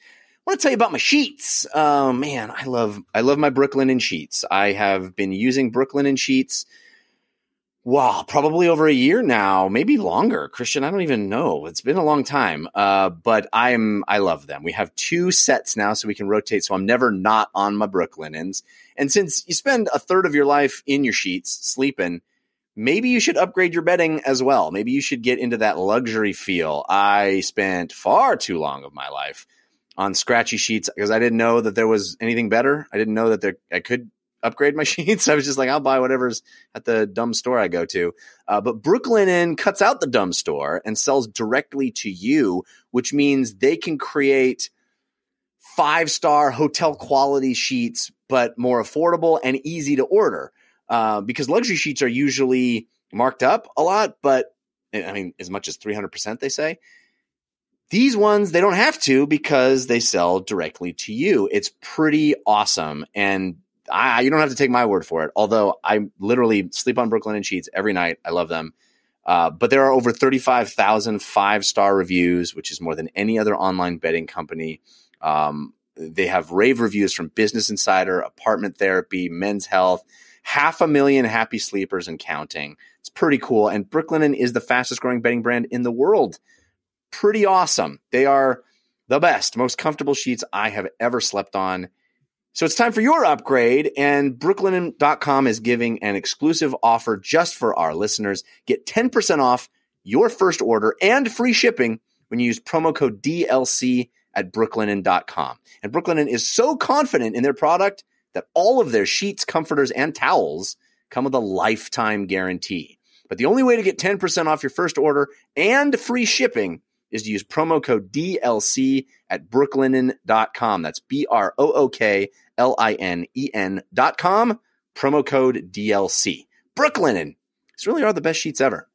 S1: I want to tell you about my sheets. Oh man, I love I love my Brooklyn Brooklinen sheets. I have been using Brooklyn Brooklinen sheets. Wow, probably over a year now, maybe longer. Christian, I don't even know. It's been a long time. Uh, but I'm I love them. We have two sets now, so we can rotate. So I'm never not on my Brooklinens. And since you spend a third of your life in your sheets sleeping, maybe you should upgrade your bedding as well. Maybe you should get into that luxury feel. I spent far too long of my life on scratchy sheets because I didn't know that there was anything better. I didn't know that there I could upgrade [laughs] my sheets. I was just like, I'll buy whatever's at the dumb store I go to. Uh, but Brooklinen cuts out the dumb store and sells directly to you, which means they can create five star hotel quality sheets, but more affordable and easy to order. Uh, because luxury sheets are usually marked up a lot, but I mean, as much as 300%, they say. These ones, they don't have to because they sell directly to you. It's pretty awesome. And I, you don't have to take my word for it. Although I literally sleep on Brooklinen sheets every night. I love them. Uh, but there are over 35,000 five star reviews, which is more than any other online bedding company. Um, they have rave reviews from Business Insider, Apartment Therapy, Men's Health, half a million happy sleepers and counting. It's pretty cool. And Brooklinen is the fastest growing bedding brand in the world. Pretty awesome. They are the best, most comfortable sheets I have ever slept on. So it's time for your upgrade, and Brooklinen.com is giving an exclusive offer just for our listeners. Get 10% off your first order and free shipping when you use promo code DLC at Brooklinen.com. And Brooklinen is so confident in their product that all of their sheets, comforters, and towels come with a lifetime guarantee. But the only way to get 10% off your first order and free shipping is to use promo code DLC at brooklinen.com. That's B R O O K L I N E N dot com. Promo code DLC. Brooklinen. These really are the best sheets ever.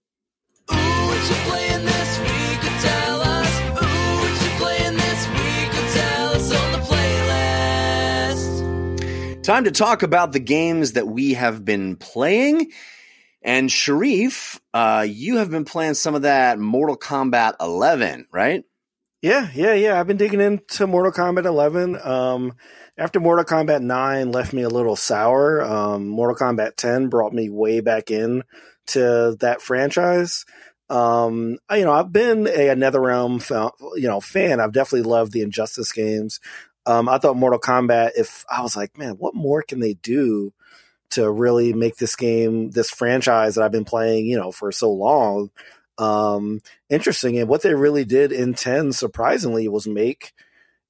S1: Time to talk about the games that we have been playing. And Shareef, uh, you have been playing some of that Mortal Kombat 11, right?
S3: Yeah, yeah, yeah. I've been digging into Mortal Kombat 11. Um, after Mortal Kombat 9 left me a little sour, um, Mortal Kombat 10 brought me way back in to that franchise. Um, I- you know, I've been a, a NetherRealm, you know, fan. I've definitely loved the Injustice games. Um, I thought Mortal Kombat, if I was like, man, what more can they do to really make this game, this franchise that I've been playing, you know, for so long, um, interesting. And what they really did in 10, surprisingly, was make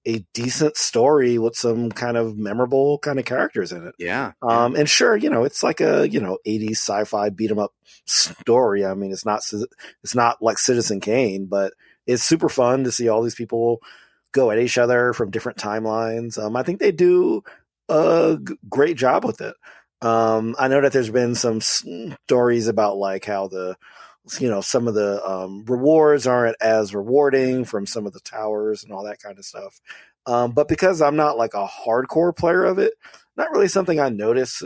S3: a decent story with some kind of memorable kind of characters in it.
S1: Yeah.
S3: Um, and sure, you know, it's like a, you know, 80s sci-fi beat 'em up story. I mean, it's not, it's not like Citizen Kane, but it's super fun to see all these people go at each other from different timelines. Um, I think they do a g- great job with it. Um, I know that there's been some stories about like how the, you know, some of the um, rewards aren't as rewarding from some of the towers and all that kind of stuff. Um, but because I'm not like a hardcore player of it, not really something I notice.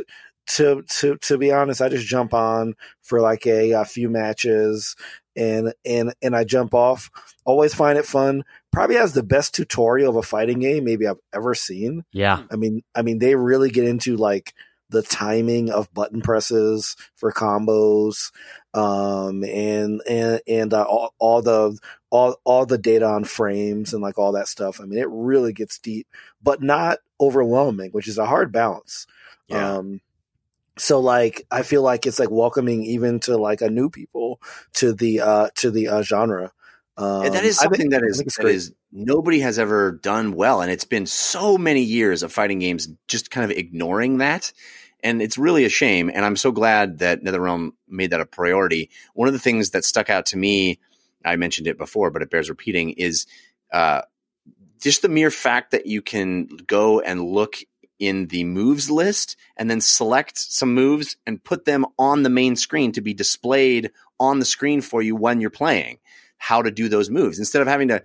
S3: To to to be honest, I just jump on for like a, a few matches and and and I jump off. Always find it fun. Probably has the best tutorial of a fighting game maybe I've ever seen.
S2: Yeah.
S3: I mean, I mean, they really get into like the timing of button presses for combos, um, and and and uh, all, all the all all the data on frames and like all that stuff. I mean, it really gets deep, but not overwhelming, which is a hard balance.
S1: Yeah.
S3: Um, so like, I feel like it's like welcoming even to like a new people to the uh to the uh, genre. Um,
S1: that is something that
S3: I think it's
S1: that
S3: great.
S1: is nobody has ever done well, and it's been so many years of fighting games just kind of ignoring that, and it's really a shame. And I'm so glad that NetherRealm made that a priority. One of the things that stuck out to me, I mentioned it before, but it bears repeating, is uh, just the mere fact that you can go and look in the moves list and then select some moves and put them on the main screen to be displayed on the screen for you when you're playing how to do those moves. Instead of having to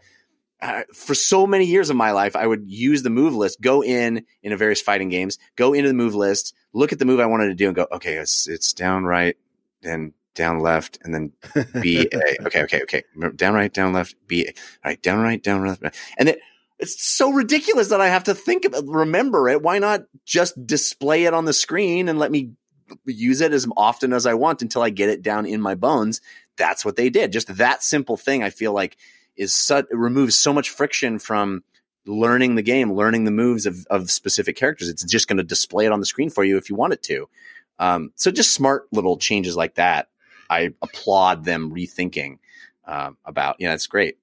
S1: uh, for so many years of my life i would use the move list go in in a various fighting games go into the move list look at the move i wanted to do and go okay it's it's down right then down left and then b a. [laughs] Okay okay okay. Down right down left b a. all right down right down left and then it's so ridiculous that i have to think about remember it. Why not just display it on the screen and let me use it as often as i want until i get it down in my bones that's what they did. Just that simple thing, I feel like, is such removes so much friction from learning the game, learning the moves of, of specific characters. It's just going to display it on the screen for you if you want it to. Um, so just smart little changes like that, I applaud them rethinking um, about. Yeah, it's great.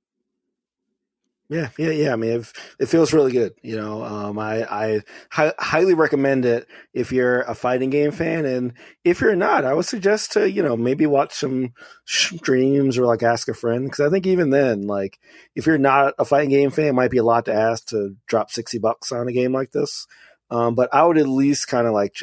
S3: Yeah, yeah, yeah. I mean, it, it feels really good. You know, um, I I hi- highly recommend it if you're a fighting game fan, and if you're not, I would suggest to you know maybe watch some streams or like ask a friend because I think even then, like if you're not a fighting game fan, it might be a lot to ask to drop sixty bucks on a game like this. Um, but I would at least kind of like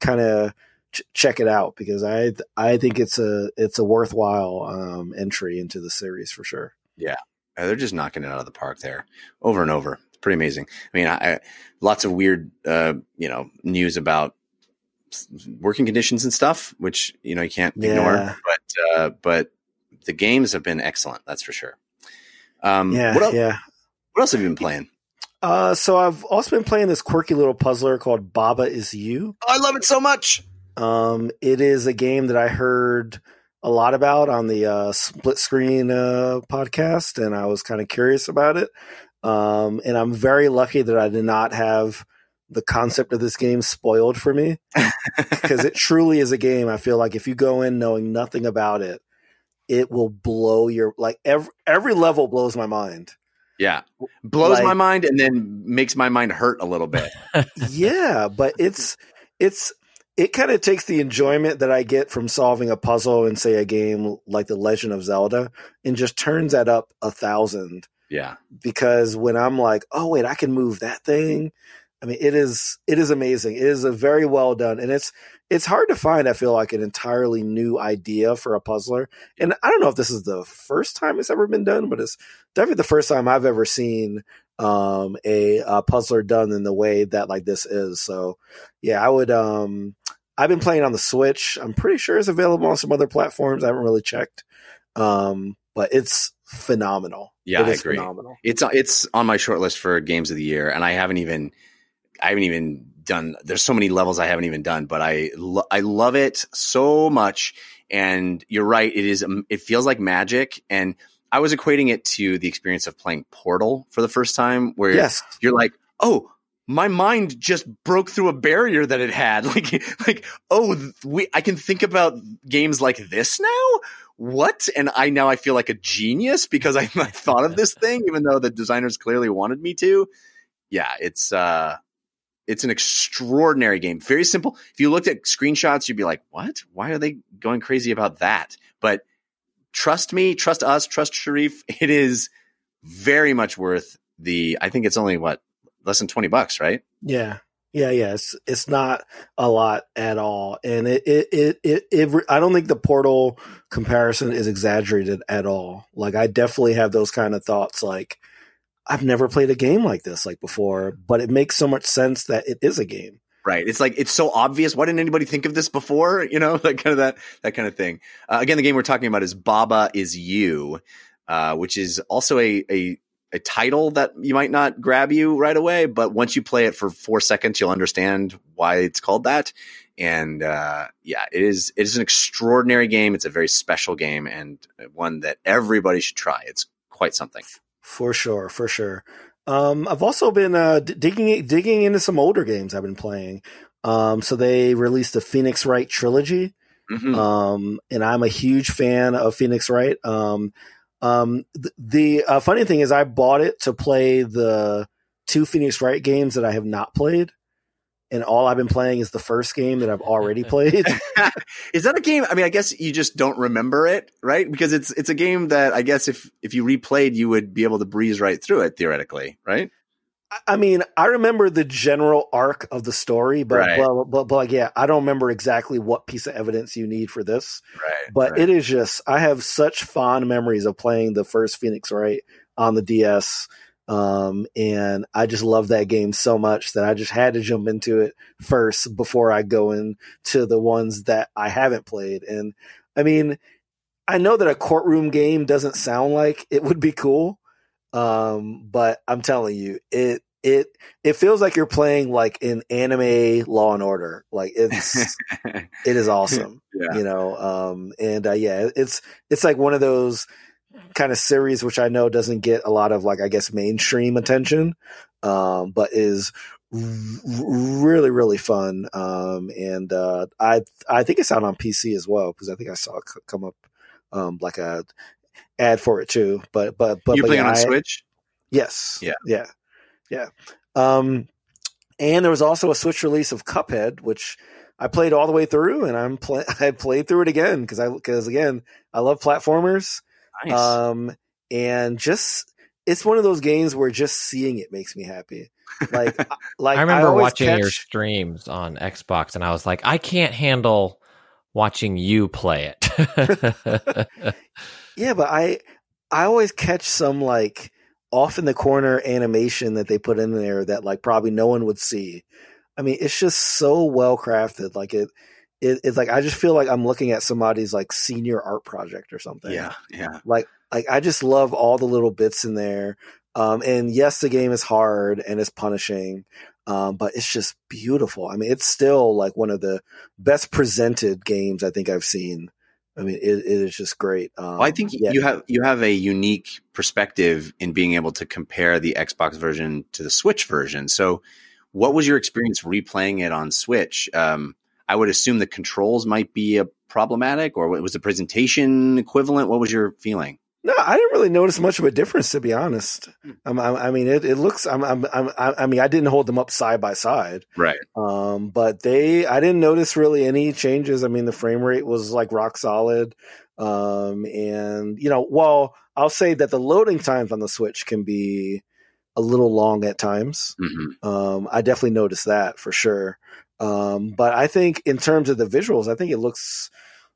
S3: kind of ch- check it out because I I think it's a it's a worthwhile um, entry into the series for sure.
S1: Uh, they're just knocking it out of the park there over and over. pretty amazing. I mean, I, I lots of weird, uh, you know, news about working conditions and stuff, which you know you can't ignore. But uh, but the games have been excellent. That's for sure. Um,
S3: Yeah,
S1: what, else,
S3: yeah.
S1: what else have you been playing?
S3: Uh, so I've also been playing this quirky little puzzler called Baba Is You.
S1: Oh, I love it so much.
S3: Um, it is a game that I heard a lot about on the uh, Split Screen uh, podcast, and I was kind of curious about it. Um, and I'm very lucky that I did not have the concept of this game spoiled for me [laughs] because it truly is a game. I feel like if you go in knowing nothing about it, it will blow your like every every level blows my mind.
S1: Yeah, blows
S3: Like-
S1: my mind and then makes my mind hurt a little bit.
S3: yeah, but it's it's it kind of takes the enjoyment that I get from solving a puzzle in say a game like The Legend of Zelda and just turns that up a thousand
S1: yeah,
S3: because when I'm like, oh wait, I can move that thing. I mean, it is it is amazing. It is a very well done, and it's it's hard to find. I feel like an entirely new idea for a puzzler, and I don't know if this is the first time it's ever been done, but it's definitely the first time I've ever seen um, a, a puzzler done in the way that like this is. So, yeah, I would. Um, I've been playing on the Switch. I'm pretty sure it's available on some other platforms. I haven't really checked, um, but it's phenomenal.
S1: Yeah,
S3: It
S1: I agree.
S3: Phenomenal.
S1: it's it's on my short list for games of the year, and I haven't even I haven't even done. There's so many levels I haven't even done, but I lo- I love it so much. And you're right, it is. um, It feels like magic, and I was equating it to the experience of playing Portal for the first time, where
S3: Yes.
S1: you're like, oh, my mind just broke through a barrier that it had. [laughs] Like, like, oh, we, I can think about games like this now. What? And I now I feel like a genius because I, [laughs] I thought of this thing, even though the designers clearly wanted me to. Yeah, it's uh, it's an extraordinary game. Very simple. If you looked at screenshots, you'd be like, what? Why are they going crazy about that? But trust me, trust us, trust Shareef. [laughs] It is very much worth the. I think it's only what less than twenty bucks, right?
S3: Yeah. Yeah, yeah, it's it's not a lot at all, and it it it it, it I don't think the Portal comparison is exaggerated at all. Like I definitely have those kind of thoughts. Like I've never played a game like this like before, but it makes so much sense that it is a game.
S1: Right. It's like it's so obvious. Why didn't anybody think of this before? You know, [laughs] like kind of that that kind of thing. Uh, again, the game we're talking about is Baba is You, uh, which is also a a a title that you might not grab you right away, but once you play it for four seconds, you'll understand why it's called that. And uh, yeah, it is it is an extraordinary game. It's a very special game and one that everybody should try. It's quite something.
S3: For sure, for sure. Um, I've also been uh, d- digging digging into some older games I've been playing. Um, so they released the Phoenix Wright trilogy.
S1: Mhm.
S3: um, and I'm a huge fan of Phoenix Wright. Um, um, th- the uh, funny thing is, I bought it to play the two Phoenix Wright games that I have not played, and all I've been playing is the first game that I've already played. [laughs]
S1: is that a game? I mean, I guess you just don't remember it, right? Because it's it's a game that I guess if if you replayed, you would be able to breeze right through it theoretically, right?
S3: I mean, I remember the general arc of the story, but
S1: Right.
S3: but, but but like, yeah, I don't remember exactly what piece of evidence you need for this.
S1: Right.
S3: but it is just I have such fond memories of playing the first Phoenix Wright on the DS. Um, and I just love that game so much that I just had to jump into it first before I go into the ones that I haven't played. And I mean, I know that a courtroom game doesn't sound like it would be cool. Um, but I'm telling you, it it it feels like you're playing like an anime Law and Order. Like it's [laughs] it is awesome
S1: yeah.
S3: you know um and uh, yeah it's it's like one of those kind of series which i know doesn't get a lot of like i guess mainstream attention um but is r- really really fun um and uh i i think it's out on pc as well because i think i saw it c- come up um like a ad for it too but but but
S1: you
S3: but
S1: playing
S3: yeah,
S1: on
S3: I-
S1: Switch?
S3: Yes.
S1: Yeah.
S3: Yeah. Yeah. Um, and there was also a Switch release of Cuphead, which I played all the way through, and I'm play- [laughs] I played through it again because I because again I love platformers.
S1: Nice.
S3: Um, and just it's one of those games where just seeing it makes me happy. Like [laughs] like
S2: I remember
S3: always
S2: watching your streams on Xbox, and I was like, I can't handle watching you play it. [laughs]
S3: Yeah, but I I always catch some like off in the corner animation that they put in there that like probably no one would see. I mean, it's just so well crafted. Like it, it, it's like I just feel like I'm looking at somebody's like senior art project or something.
S1: Yeah, yeah.
S3: Like like I just love all the little bits in there. Um, and yes, the game is hard and it's punishing, um, but it's just beautiful. I mean, it's still like one of the best presented games I think I've seen. I mean, it, it is just great. Um,
S1: Well, I think
S3: yeah.
S1: you have you have a unique perspective in being able to compare the Xbox version to the Switch version. So, what was your experience replaying it on Switch? Um, I would assume the controls might be a problematic, or was the presentation equivalent? What was your feeling?
S3: No, I didn't really notice much of a difference, to be honest.
S1: Hmm.
S3: Um, I, I mean, it, it looks. I'm, I'm, I'm, I I mean, I didn't hold them up side by side,
S1: Right.
S3: um, but they. I didn't notice really any changes. I mean, the frame rate was like rock solid, um, and you know, well, I'll say that the loading times on the Switch can be a little long at times.
S1: hmm
S3: Um, I definitely noticed that for sure. Um, but I think in terms of the visuals, I think it looks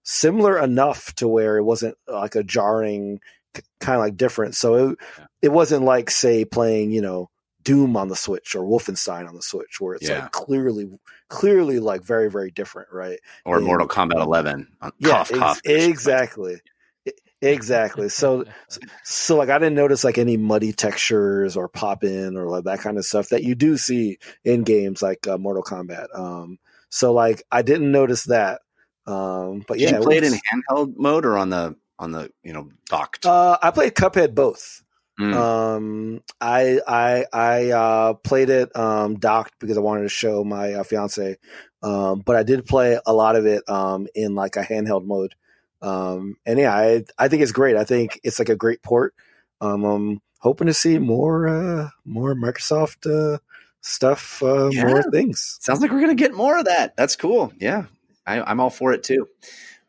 S3: similar enough to where it wasn't like a jarring kind of like difference. So it, it wasn't like say playing, you know, Doom on the Switch or Wolfenstein on the Switch where it's
S1: Yeah.
S3: like clearly, clearly like very, very different, right?
S1: Or
S3: Yeah.
S1: Mortal Kombat 11. Uh,
S3: Yeah,
S1: cough,
S3: ex-
S1: cough.
S3: exactly. Exactly. [laughs] So, so like I didn't notice like any muddy textures or pop in or like that kind of stuff that you do see in games like uh, Mortal Kombat. Um, so like I didn't notice that. Um, but
S1: Did
S3: yeah,
S1: you play it
S3: was-
S1: in handheld mode or on the on the you know docked?
S3: Uh, I played Cuphead both.
S1: Mm.
S3: Um, I I I uh, played it um, docked because I wanted to show my uh, fiance. Um, but I did play a lot of it um, in like a handheld mode. Um, and yeah, I I think it's great. I think it's like a great port. Um, I'm hoping to see more uh, more Microsoft uh, stuff, uh,
S1: Yeah.
S3: more things.
S1: Sounds like we're gonna get more of that. That's cool. Yeah, I, I'm all for it too.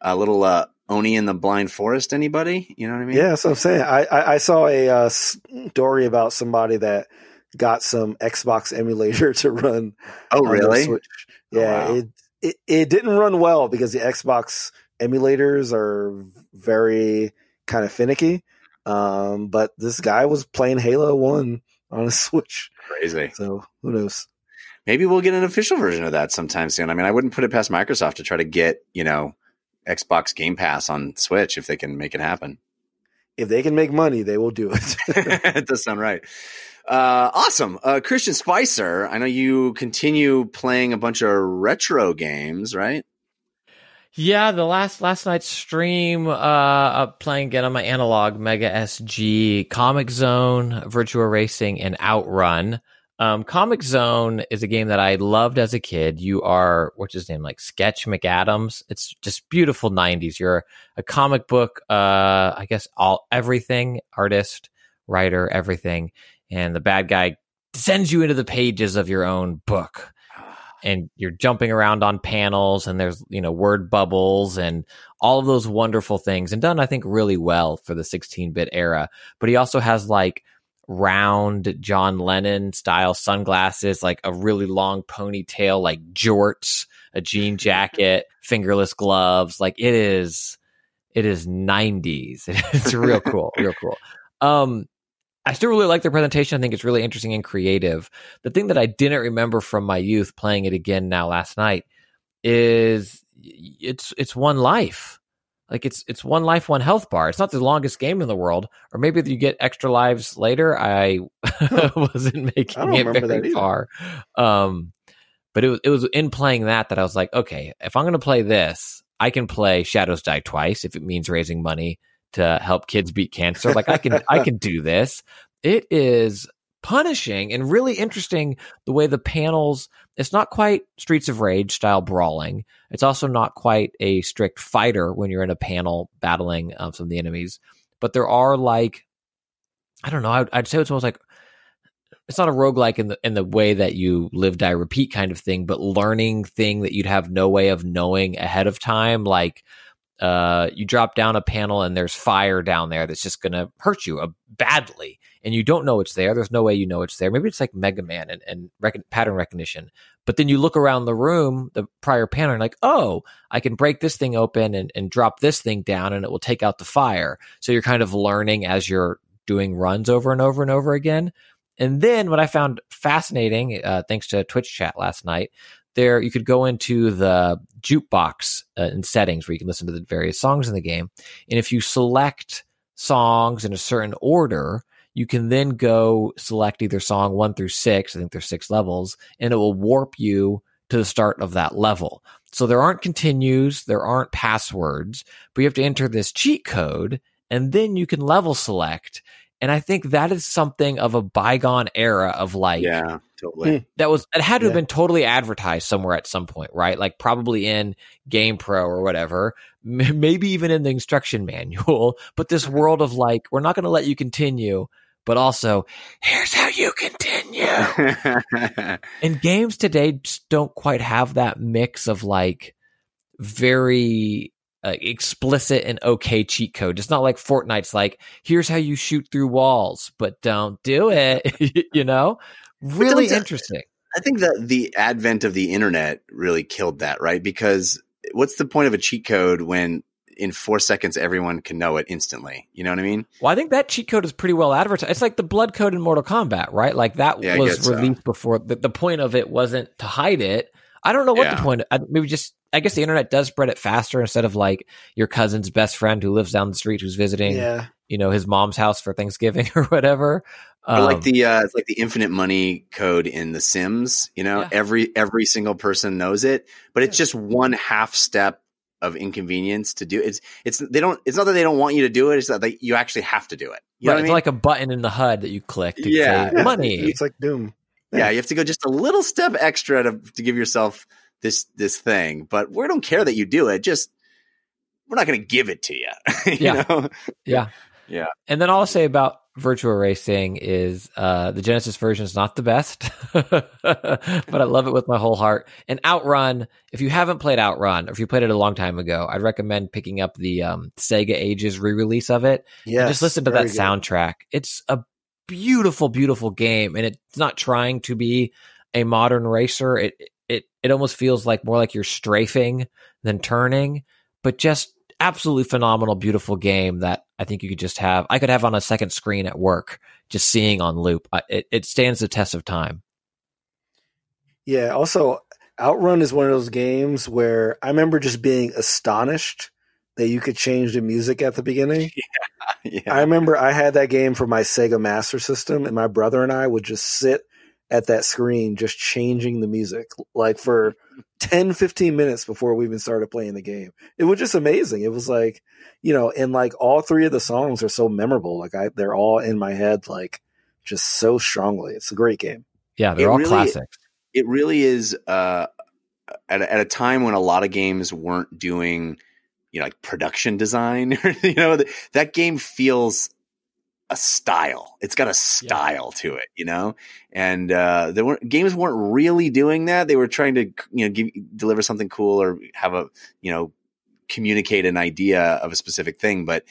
S1: A little uh, Ori in the Blind Forest. Anybody? You know what I mean?
S3: Yeah, that's what I'm saying. I I, I saw a uh, story about somebody that got some Xbox emulator [laughs] to run
S1: Oh, really? Oh,
S3: Yeah,
S1: wow.
S3: it, it it didn't run well because the Xbox emulators are very kind of finicky. Um, but this guy was playing Halo One on a [laughs] Switch,
S1: Crazy.
S3: so who knows?
S1: Maybe we'll get an official version of that sometime soon. I mean, I wouldn't put it past Microsoft to try to get you know Xbox Game Pass on Switch if they can make it happen.
S3: If they can make money, they will do it. [laughs]
S1: it does sound right. Uh, awesome. Uh, Christian Spicer, I know you continue playing a bunch of retro games, right?
S2: Yeah, the last last night's stream, uh, playing again on my analog Mega SG, Comix Zone, Virtua Racing, and Outrun. Um, Comix Zone is a game that I loved as a kid. You are what's his name, like Sketch McAdams. It's just beautiful '90s. You're a comic book, uh, I guess all everything artist, writer, everything, and the bad guy sends you into the pages of your own book and you're jumping around on panels and there's you know word bubbles and all of those wonderful things and done i think really well for the 16-bit era. But he also has like round john lennon style sunglasses like a really long ponytail like jorts a jean jacket [laughs] fingerless gloves. Like it is it is 90s [laughs] it's real cool real cool. Um I still really like the presentation. I think it's really interesting and creative. The thing that I didn't remember from my youth playing it again now last night is it's it's one life. Like it's it's one life, one health bar. It's not the longest game in the world, or maybe you get extra lives later. I [laughs] wasn't making
S3: I
S2: it very far. Um, but it was it was in playing that that I was like, okay, if I'm going to play this, I can play Shadows Die Twice if it means raising money to help kids beat cancer. Like I can I can do this. It is punishing and really interesting the way the panels it's not quite streets of rage style brawling it's also not quite a Street Fighter when you're in a panel battling um, some of the enemies but there are like i don't know i'd, I'd say it's almost like it's not a roguelike in the in the way that you live die repeat kind of thing but learning thing that you'd have no way of knowing ahead of time like uh, you drop down a panel and there's fire down there that's just going to hurt you uh, badly and you don't know it's there. There's no way you know it's there. Maybe it's like mega man and, and rec- pattern recognition. But then you look around the room the prior panel and like oh i can break this thing open and, and drop this thing down and it will take out the fire. So you're kind of learning as you're doing runs over and over and over again. And then what I found fascinating, uh, thanks to Twitch chat last night, there you could go into the jukebox uh, in settings where you can listen to the various songs in the game. And if you select songs in a certain order, you can then go select either song one through six. I think there's six levels, and it will warp you to the start of that level. So there aren't continues, there aren't passwords, but you have to enter this cheat code, and then you can level select. And I think that is something of a bygone era of like
S1: Yeah, totally. Hmm.
S2: that was it had to have been totally advertised somewhere at some point, right? Like probably in Game Pro or whatever, [laughs] m- maybe even in the instruction manual. [laughs] But this mm-hmm. world of like, we're not going to let you continue, but also here's how you continue. [laughs] and games today just don't quite have that mix of like very uh, explicit and okay cheat code. It's not like Fortnite's like, here's how you shoot through walls, but don't do it. [laughs] you know, really interesting.
S1: I think that the advent of the internet really killed that, right? Because what's the point of a cheat code when in four seconds everyone can know it instantly? You know what I mean?
S2: Well, I think that cheat code is pretty well advertised. It's like the blood code in Mortal Kombat, right? Like that
S1: Yeah,
S2: was
S1: guess so.
S2: released before. The, the point of it wasn't to hide it. I don't know what the
S1: Yeah.
S2: point. I, maybe just. I guess the internet does spread it faster instead of like your cousin's best friend who lives down the street who's visiting,
S3: Yeah.
S2: you know, his mom's house for Thanksgiving [laughs] or whatever.
S1: Or like
S2: Um,
S1: the uh, it's like the infinite money code in The Sims. You know,
S2: Yeah.
S1: every every single person knows it, but it's just one half step of inconvenience to do. It's it's they don't. It's not that they don't want you to do it. It's that they, you actually have to do it. You know
S2: right,
S1: what I
S2: it's
S1: mean?
S2: like a button in the HUD that you click to
S1: Yeah.
S2: say money.
S3: It's like Doom.
S1: yeah, you have to go just a little step extra to to give yourself this this thing. But we don't care that you do it. Just we're not going to give it to you. [laughs] you
S2: Yeah.
S1: know?
S2: Yeah.
S1: Yeah.
S2: And then all I'll say about Virtua Racing is uh, the Genesis version is not the best, [laughs] but I love it with my whole heart. And Outrun, if you haven't played Outrun, or if you played it a long time ago, I'd recommend picking up the um, Sega Ages re release of it.
S3: Yeah.
S2: just listen to that soundtrack. It's a beautiful, beautiful game, and it's not trying to be a modern racer. It it it almost feels like more like you're strafing than turning, but just absolutely phenomenal, beautiful game that I think you could just have. I could have on a second screen at work, just seeing on loop. I- It it stands the test of time.
S3: Yeah. Also, Outrun is one of those games where I remember just being astonished that you could change the music at the beginning. [laughs]
S1: yeah.
S3: I remember I had that game for my Sega Master System, and my brother and I would just sit at that screen just changing the music like for 10, 15 minutes before we even started playing the game. It was just amazing. It was like, you know, and like all three of the songs are so memorable. Like I, they're all in my head, like just so strongly. It's a great game.
S2: Yeah, they're
S1: It
S2: all
S1: really-
S2: classics.
S1: it really is uh, at a, at a time when a lot of games weren't doing you know like production design [laughs] you know th- that game feels a style it's got a style to it you know and uh there weren't games weren't really doing that they were trying to you know give deliver something cool or have a you know communicate an idea of a specific thing but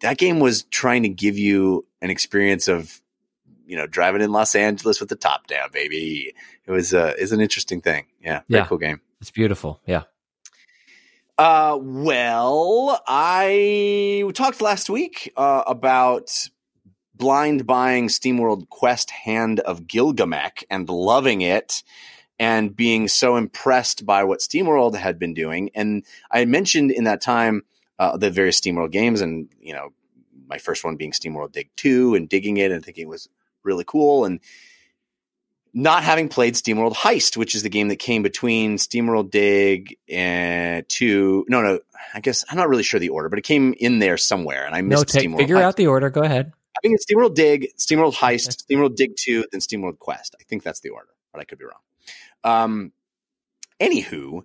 S1: that game was trying to give you an experience of you know driving in Los Angeles with the top down baby it was uh is an interesting thing. Yeah, very
S2: Yeah.
S1: cool game.
S2: It's beautiful. Yeah.
S1: Uh, well, I talked last week uh, about blind buying SteamWorld Quest Hand of Gilgamech and loving it and being so impressed by what SteamWorld had been doing. And I mentioned in that time uh, the various SteamWorld games and, you know, my first one being SteamWorld Dig 2 and digging it and thinking it was really cool. And not having played SteamWorld Heist, which is the game that came between SteamWorld Dig and two. No, no, I guess I'm not really sure the order, but it came in there somewhere, and I
S2: No,
S1: missed
S2: take,
S1: SteamWorld.
S2: figure
S1: Heist.
S2: out the order. Go ahead.
S1: I think it's SteamWorld Dig, SteamWorld Heist, SteamWorld Dig Two, then SteamWorld Quest. I think that's the order, but I could be wrong. Um, anywho,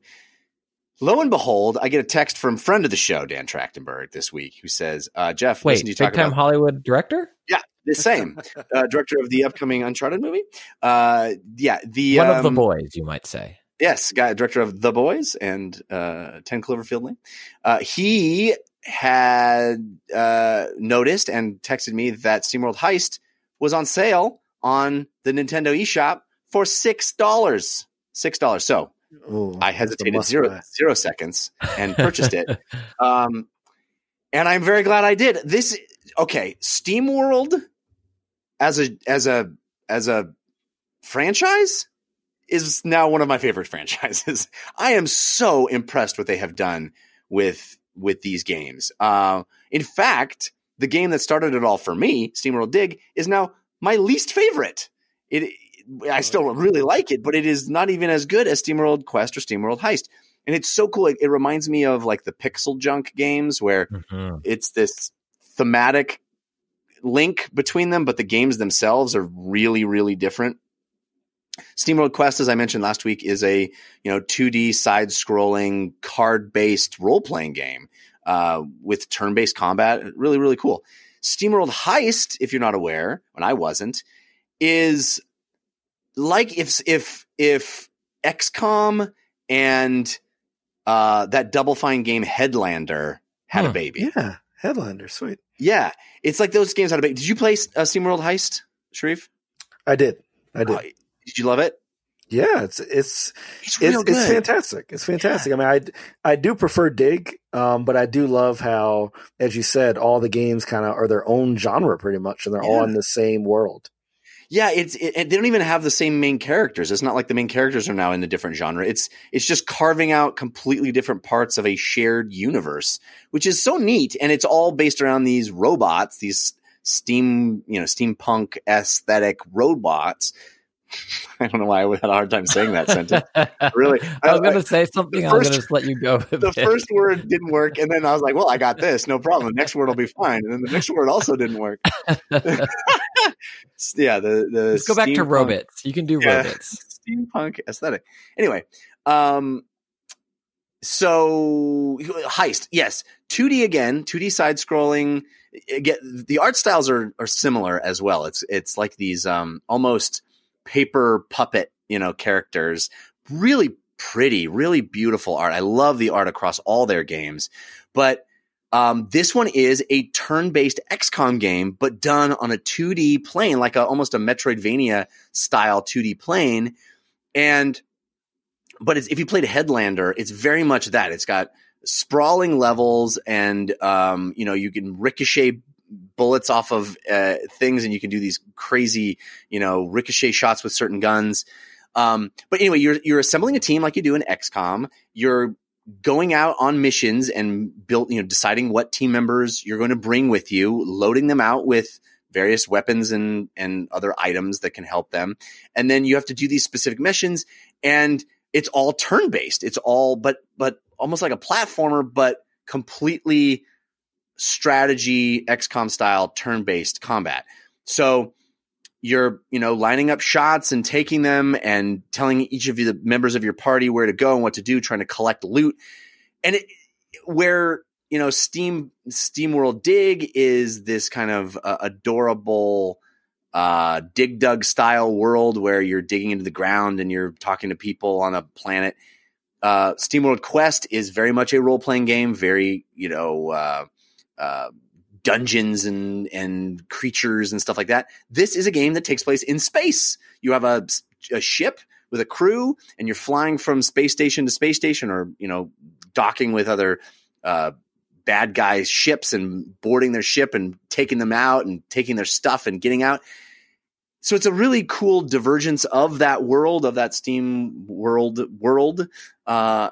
S1: lo and behold, I get a text from friend of the show, Dan Trachtenberg, this week, who says, uh, "Jeff,
S2: Wait,
S1: listen you
S2: big time
S1: about
S2: Hollywood director?
S1: Yeah, the [laughs] same uh, director of the upcoming Uncharted movie. Uh, yeah, the
S2: One of the
S1: um,
S2: boys, you might say.
S1: Yes, guy, director of The Boys and uh, 10 Cloverfield Lane. Uh, he had uh, noticed and texted me that SteamWorld Heist was on sale on the Nintendo eShop for $6. $6. So
S3: Ooh,
S1: I hesitated zero, zero seconds and [laughs] purchased it. Um, and I'm very glad I did. This, okay, SteamWorld as a as a as a franchise is now one of my favorite [laughs] franchises. I am so impressed what they have done with with these games. Uh, in fact, the game that started it all for me, SteamWorld Dig, is now my least favorite. It I still really like it, but it is not even as good as SteamWorld Quest or SteamWorld Heist. And it's so cool. It, it reminds me of like the Pixel Junk games where
S2: Mhm.
S1: it's this thematic link between them, but the games themselves are really, really different. SteamWorld Quest, as I mentioned last week, is a you know 2D side-scrolling card-based role-playing game uh, with turn-based combat. Really, really cool. SteamWorld Heist, if you're not aware, when I wasn't, is like if if if XCOM and uh, that Double Fine game Headlander had a
S2: Hmm.
S1: baby.
S3: Yeah, Headlander, sweet.
S1: Yeah, it's like those games had a baby. Did you play uh, SteamWorld Heist, Shareef?
S3: I did. I did.
S1: Did you love it?
S3: yeah, it's it's
S1: It's
S3: it's, it's fantastic. It's fantastic. I mean, I I do prefer Dig, um, but I do love how, as you said, all the games kind of are their own genre, pretty much, and they're all in the same world.
S1: Yeah, it's it, they don't even have the same main characters. It's not like the main characters are now in a different genre. It's it's just carving out completely different parts of a shared universe, which is so neat. And it's all based around these robots, these steam, you know, steampunk aesthetic robots. [laughs] I don't know why I had a hard time saying that sentence. [laughs] Really,
S2: I was going to say something. I'm going to let you go.
S1: The
S2: it.
S1: first word didn't work, and then I was like, "Well, I got this, no problem. The next word will be fine." And then the next word also didn't work. [laughs] yeah, the the
S2: Let's go back to robots. You can do
S1: Yeah.
S2: robots.
S1: steampunk aesthetic. Anyway, um, so heist, yes, 2D again, 2D side scrolling. Again, the art styles are are similar as well. It's it's like these um almost paper puppet, you know, characters. Really pretty, really beautiful art. I love the art across all their games, but. Um, this one is a turn-based XCOM game, but done on a 2D plane, like a almost a Metroidvania style 2D plane. And but if you played Headlander, it's very much that. It's got sprawling levels, and um, you know you can ricochet bullets off of uh, things, and you can do these crazy, you know, ricochet shots with certain guns. Um, but anyway, you're you're assembling a team like you do in XCOM. You're going out on missions and built, you know, deciding what team members you're going to bring with you, loading them out with various weapons and and other items that can help them and then you have to do these specific missions and it's all turn based it's all but but almost like a platformer but completely strategy xcom style turn based combat so you're you know lining up shots and taking them and telling each of you the members of your party where to go and what to do trying to collect loot and it where you know steam SteamWorld Dig is this kind of uh, adorable uh, dig dug style world where you're digging into the ground and you're talking to people on a planet. Uh, SteamWorld Quest is very much a role playing game, very you know uh, uh, dungeons and and creatures and stuff like that. This is a game that takes place in space. You have a, a ship with a crew, and you're flying from space station to space station, or you know docking with other uh, bad guys' ships and boarding their ship and taking them out and taking their stuff and getting out. So it's a really cool divergence of that world of that Steam world world. Uh,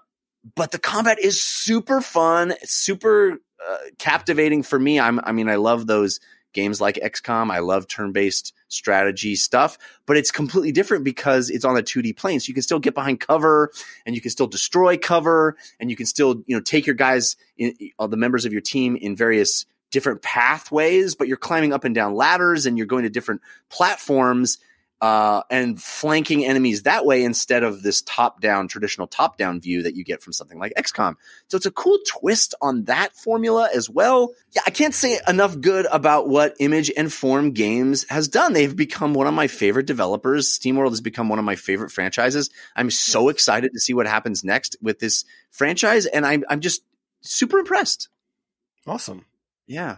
S1: but the combat is super fun, super uh, captivating for me. I'm, I mean, I love those games like XCOM. I love turn-based strategy stuff, but it's completely different because it's on a 2D plane. So you can still get behind cover and you can still destroy cover and you can still, you know, take your guys, in, all the members of your team in various different pathways, but you're climbing up and down ladders and you're going to different platforms uh, and flanking enemies that way instead of this top down, traditional top down view that you get from something like XCOM. So it's a cool twist on that formula as well. Yeah, I can't say enough good about what Image and Form Games has done. They've become one of my favorite developers. SteamWorld has become one of my favorite franchises. I'm so excited to see what happens next with this franchise, and I'm, I'm just super impressed.
S3: Awesome.
S1: Yeah.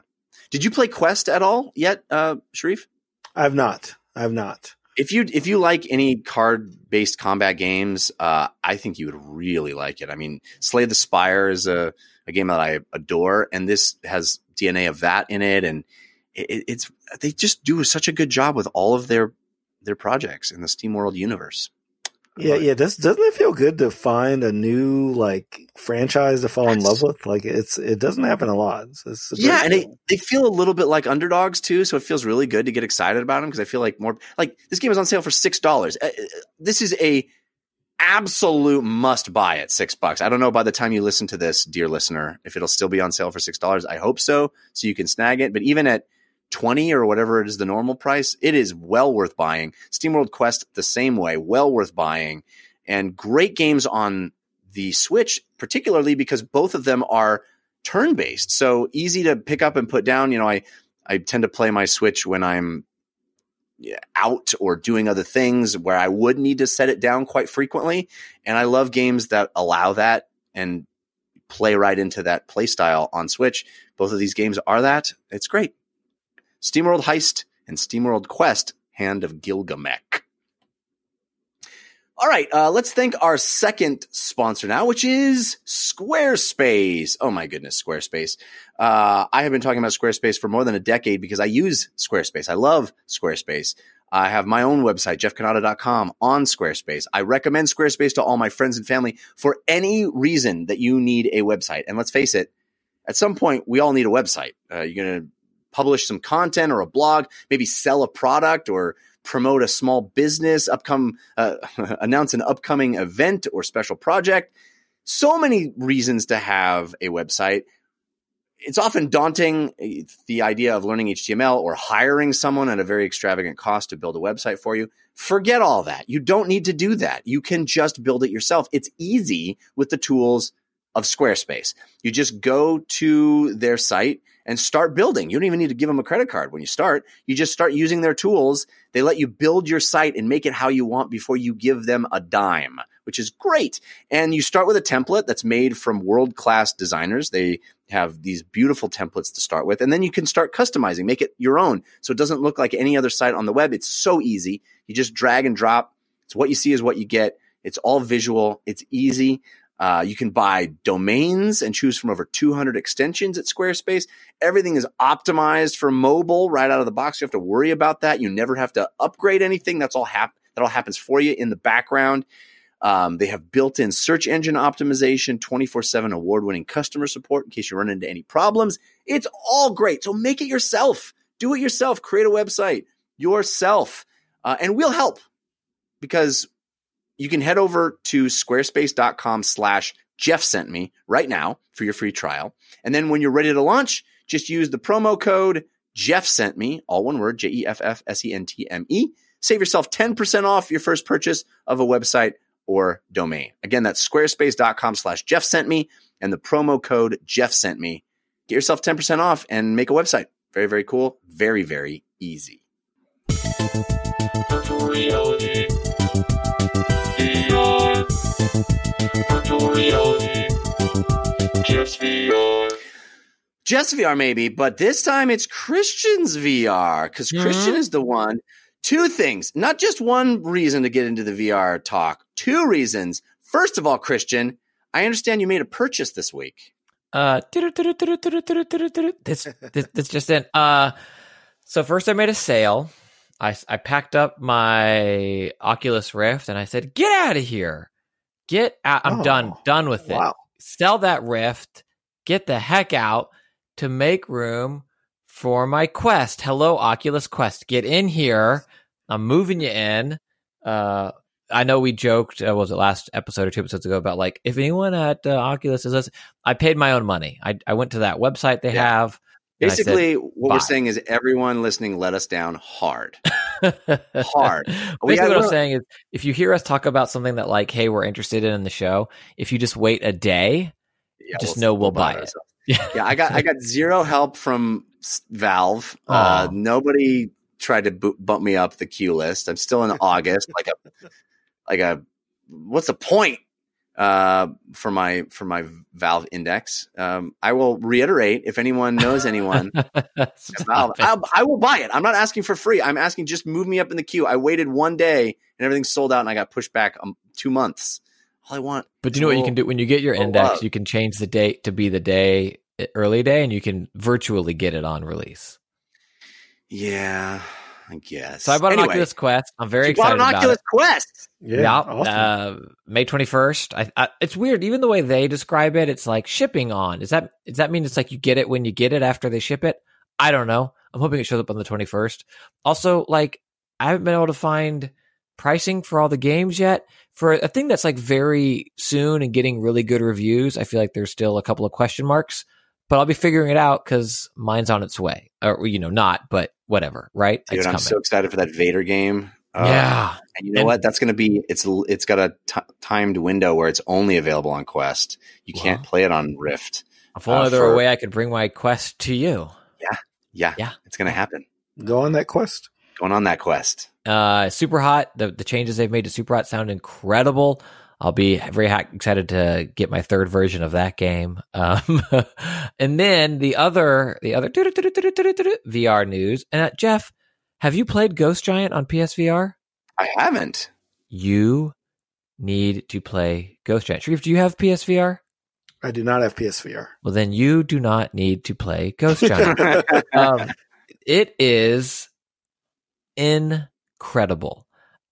S1: Did you play Quest at all yet, uh, Shareef?
S3: I've not. I've not.
S1: If you if you like any card based combat games, uh, I think you would really like it. I mean, Slay the Spire is a, a game that I adore, and this has DNA of that in it, and it, it's they just do such a good job with all of their their projects in the SteamWorld universe.
S3: Yeah,
S1: it.
S3: yeah. Does doesn't it feel good to find a new like franchise to fall in love with? Like it's it doesn't happen a lot. A
S1: Yeah, and they, they feel a little bit like underdogs too, so it feels really good to get excited about them because I feel like more like this game is on sale for six dollars. Uh, uh, This is a absolute must buy at six bucks. I don't know by the time you listen to this, dear listener, if it'll still be on sale for six dollars. I hope so, so you can snag it. But even at twenty or whatever it is the normal price, it is well worth buying. SteamWorld Quest the same way, well worth buying, and great games on the Switch, particularly because both of them are turn based. So easy to pick up and put down. You know, I, I tend to play my Switch when I'm out or doing other things where I would need to set it down quite frequently. And I love games that allow that and play right into that play style on Switch. Both of these games are that. It's great. SteamWorld Heist and SteamWorld Quest Hand of Gilgamech. All right, uh, let's thank our second sponsor now, which is Squarespace. Oh my goodness, Squarespace. Uh, I have been talking about Squarespace for more than a decade because I use Squarespace. I love Squarespace. I have my own website, jeffcannata.com on Squarespace. I recommend Squarespace to all my friends and family for any reason that you need a website. And let's face it, at some point, we all need a website. Uh, you're going to publish some content or a blog, maybe sell a product or promote a small business, upcome, uh, [laughs] announce an upcoming event or special project. So many reasons to have a website. It's often daunting, eh, the idea of learning HTML or hiring someone at a very extravagant cost to build a website for you. Forget all that. You don't need to do that. You can just build it yourself. It's easy with the tools of Squarespace. You just go to their site and start building. You don't even need to give them a credit card when you start. You just start using their tools. They let you build your site and make it how you want before you give them a dime, which is great. And you start with a template that's made from world class designers. They have these beautiful templates to start with. And then you can start customizing, make it your own. So it doesn't look like any other site on the web. It's so easy. You just drag and drop. It's what you see is what you get. It's all visual. It's easy. Uh, you can buy domains and choose from over 200 extensions at Squarespace. Everything is optimized for mobile right out of the box. You have to worry about that. You never have to upgrade anything. That's all hap- that all happens for you in the background. Um, they have built-in search engine optimization, 24/7 award-winning customer support in case you run into any problems. It's all great. So make it yourself. Do it yourself. Create a website yourself, uh, and we'll help because you can head over to squarespace.com slash Jeff sent me right now for your free trial. And then when you're ready to launch, just use the promo code Jeff sent me, all one word, J E F F S E N T M E. Save yourself 10% off your first purchase of a website or domain. Again, that's squarespace.com slash Jeff sent me and the promo code Jeff sent me. Get yourself 10% off and make a website. Very, very cool. Very, very easy.
S4: Virtual reality. VR. Virtual reality. Just VR.
S1: Just VR maybe, but this time it's Christian's VR because
S2: Mhm.
S1: Christian is the one. Two things, not just one reason to get into the VR talk. Two reasons. First of all, Christian, I understand you made a purchase this week.
S2: Uh, this, this, this just in. Uh, so first I made a sale. I, I packed up my Oculus Rift and I said, "Get out of here! Get out! I'm
S3: Oh,
S2: done. Done with it.
S3: Wow.
S2: Sell that Rift. Get the heck out to make room for my Quest. Hello, Oculus Quest. Get in here. I'm moving you in. Uh, I know we joked. Uh, was it last episode or two episodes ago about like if anyone at uh, Oculus is this, I paid my own money. I I went to that website they
S1: Yeah.
S2: have. I said,
S1: Basically, what
S2: "Bye."
S1: we're saying is everyone listening let us down hard. [laughs]
S2: Hard. Basically, what I'm saying is, if you hear us talk about something that, like, hey, we're interested in in the show, if you just wait a day,
S1: Yeah,
S2: Just know we'll buy it.
S1: ourselves. [laughs] yeah, I got I got zero help from Valve. Uh, nobody tried to bu- bump me up the queue list. I'm still in August, like a like a what's the point uh, for my for my Valve index? Um, I will reiterate if anyone knows anyone. [laughs] Valve. I'll, I will buy it. I'm not asking for free. I'm asking just move me up in the queue. I waited one day and everything's sold out, and I got pushed back um, two months. All I want.
S2: But do you know what you can do when you get your index?
S1: love.
S2: You can change the date to be the day early day, and you can virtually get it on release.
S1: Yeah, I guess.
S2: So I bought an
S1: Anyway,
S2: Oculus Quest. I'm very
S1: you bought
S2: excited
S1: an Oculus
S2: it.
S1: Quest.
S3: Yeah,
S2: Yeah,
S3: awesome.
S2: uh, May 21st. I, I, it's weird. Even the way they describe it, it's like shipping on. Does that does that mean it's like you get it when you get it after they ship it? I don't know. I'm hoping it shows up on the 21st. Also, like I haven't been able to find pricing for all the games yet. For a thing that's like very soon and getting really good reviews, I feel like there's still a couple of question marks. But I'll be figuring it out because mine's on its way, or you know, not, but whatever, right?
S1: Dude,
S2: it's
S1: I'm so excited for that Vader game. Uh,
S2: yeah,
S1: and you know
S2: And-
S1: what? That's going to be it's it's got a t- timed window where it's only available on Quest. You can't play it on Rift.
S2: if only
S1: uh,
S2: there were a way I could bring my quest to you.
S1: Yeah,
S2: yeah, Yeah.
S1: it's going to happen.
S3: Go on that quest.
S1: Going on that quest.
S2: Uh, super hot. The the changes they've made to super hot sound incredible. I'll be very excited to get my third version of that game. Um, [laughs] and then the other the other VR news. And uh, Jeff, have you played Ghost Giant on PSVR?
S1: I haven't.
S2: You need to play Ghost Giant. Shareef, do you have PSVR?
S3: I do not have PSVR.
S2: Well, then you do not need to play Ghost Giant. [laughs] um, it is incredible.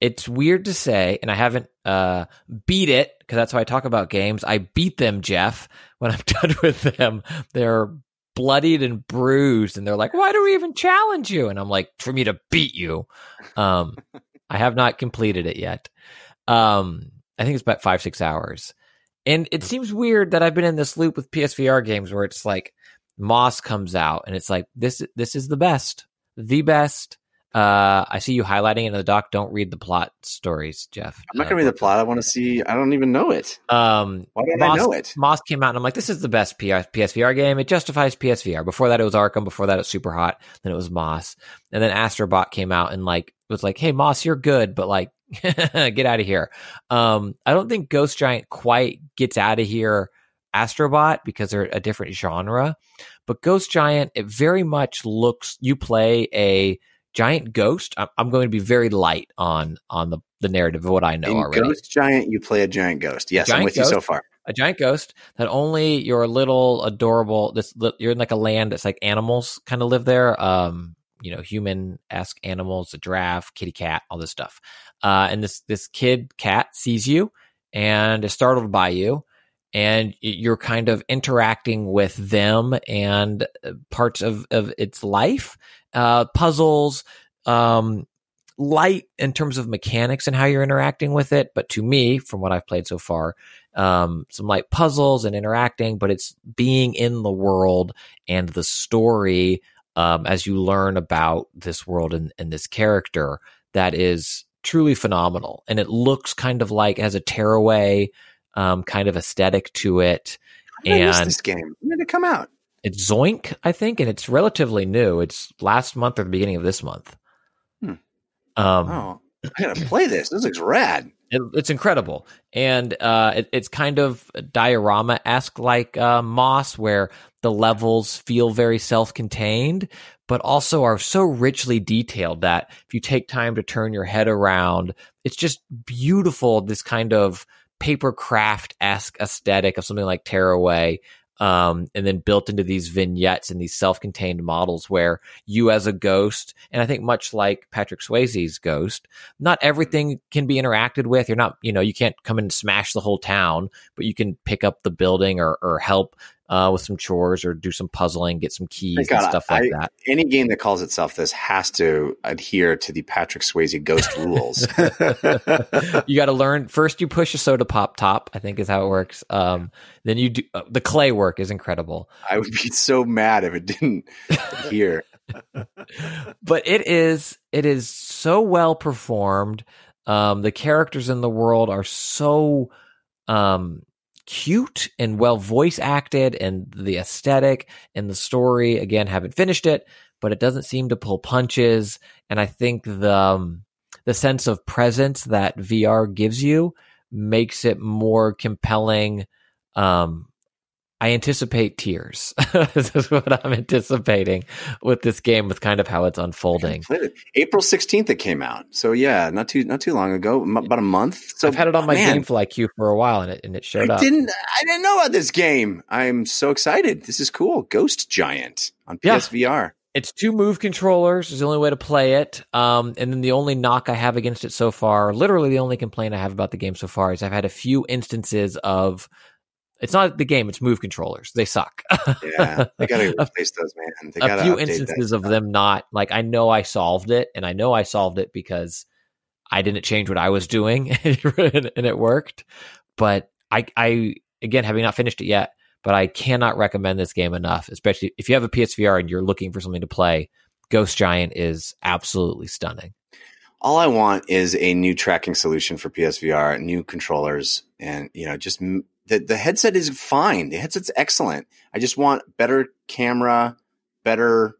S2: It's weird to say, and I haven't uh, beat it because that's how I talk about games. I beat them, Jeff. [laughs] When I'm done with them, they're bloodied and bruised, and they're like, "Why do we even challenge you?" And I'm like, "For me to beat you." Um, [laughs] I have not completed it yet. Um, I think it's about five six hours, and it seems weird that I've been in this loop with PSVR games where it's like Moss comes out and it's like this this is the best, the best. Uh, I see you highlighting it in the doc. Don't read the plot stories, Jeff.
S1: I'm not going to read the plot. I want to see. I don't even know it.
S2: Um,
S1: Why don't
S2: Moss,
S1: I know it?
S2: Moss came out and I'm like, this is the best P- PSVR game. It justifies PSVR. Before that, it was Arkham. Before that, it was Super Hot. Then it was Moss. And then Astrobot came out and like it was like, hey Moss, you're good, but like, [laughs] get out of here. Um, I don't think Ghost Giant quite gets out of here. Astrobot because they're a different genre, but Ghost Giant it very much looks. You play a giant ghost. I'm, I'm going to be very light on on the the narrative of what I know
S1: In
S2: already.
S1: Ghost Giant, you play a giant ghost. Yes, I'm
S2: Giant
S1: with you so far.
S2: a giant ghost that only your little adorable this you're in like a land that's like animals kind of live there um you know human esque animals a giraffe kitty cat all this stuff uh and this this kid cat sees you and is startled by you and you're kind of interacting with them and uh, parts of of its life uh puzzles um light in terms of mechanics and how you're interacting with it but to me from what i've played so far um, some light puzzles and interacting, but it's being in the world and the story um, as you learn about this world and, and this character that is truly phenomenal. And it looks kind of like has a tearaway um, kind of aesthetic to it.
S1: How did I miss
S2: And-
S1: this game? When did it come out?
S2: It's Zoink, I think, and it's relatively new. It's last month or the beginning of this month.
S1: Hmm.
S2: Um,
S1: Oh, I gotta play this. This looks rad.
S2: It, it's incredible, and uh, it, it's kind of diorama esque, like uh, Moss, where the levels feel very self contained, but also are so richly detailed that if you take time to turn your head around, it's just beautiful. This kind of paper craft esque aesthetic of something like Tearaway. Um, and then built into these vignettes and these self-contained models where you as a ghost, and I think much like Patrick Swayze's ghost, not everything can be interacted with. You're not, you know, you can't come and smash the whole town, but you can pick up the building or, or help uh, with some chores or do some puzzling, get some keys
S1: Thank
S2: and stuff like
S1: I-
S2: that.
S1: Any game that calls itself this has to adhere to the Patrick Swayze ghost rules. [laughs] [laughs]
S2: you got to learn first. You push a soda pop top, I think is how it works. Um, then you do uh, the clay work is incredible.
S1: I would be so mad if it didn't adhere. [laughs]
S2: but it is it is so well performed. Um, the characters in the world are so um, cute and well voice acted, and the aesthetic and the story. Again, haven't finished it, but it doesn't seem to pull punches. And I think the um, the sense of presence that VR gives you makes it more compelling. Um, I anticipate tears. [laughs] this is what I'm anticipating with this game, with kind of how it's unfolding.
S1: It. April 16th it came out. So yeah, not too not too long ago, m- about a month. So
S2: I've had it on my
S1: man,
S2: GameFly queue for a while, and it and it showed
S1: I
S2: up.
S1: didn't I didn't know about this game. I'm so excited. This is cool. Ghost Giant on
S2: Yeah.
S1: PSVR.
S2: It's two move controllers is the only way to play it. Um, and then the only knock I have against it so far, literally the only complaint I have about the game so far is I've had a few instances of it's not the game, it's move controllers. They suck.
S1: Yeah, they gotta [laughs] replace those, man. They
S2: a few instances of them not like I know I solved it, and I know I solved it because I didn't change what I was doing, [laughs] and, it worked. But I, I again, having not finished it yet, but I cannot recommend this game enough. Especially if you have a PSVR and you're looking for something to play. Ghost Giant is absolutely stunning.
S1: All I want is a new tracking solution for PSVR, new controllers, and you know, just m- the the headset is fine. The headset's excellent. I just want better camera, better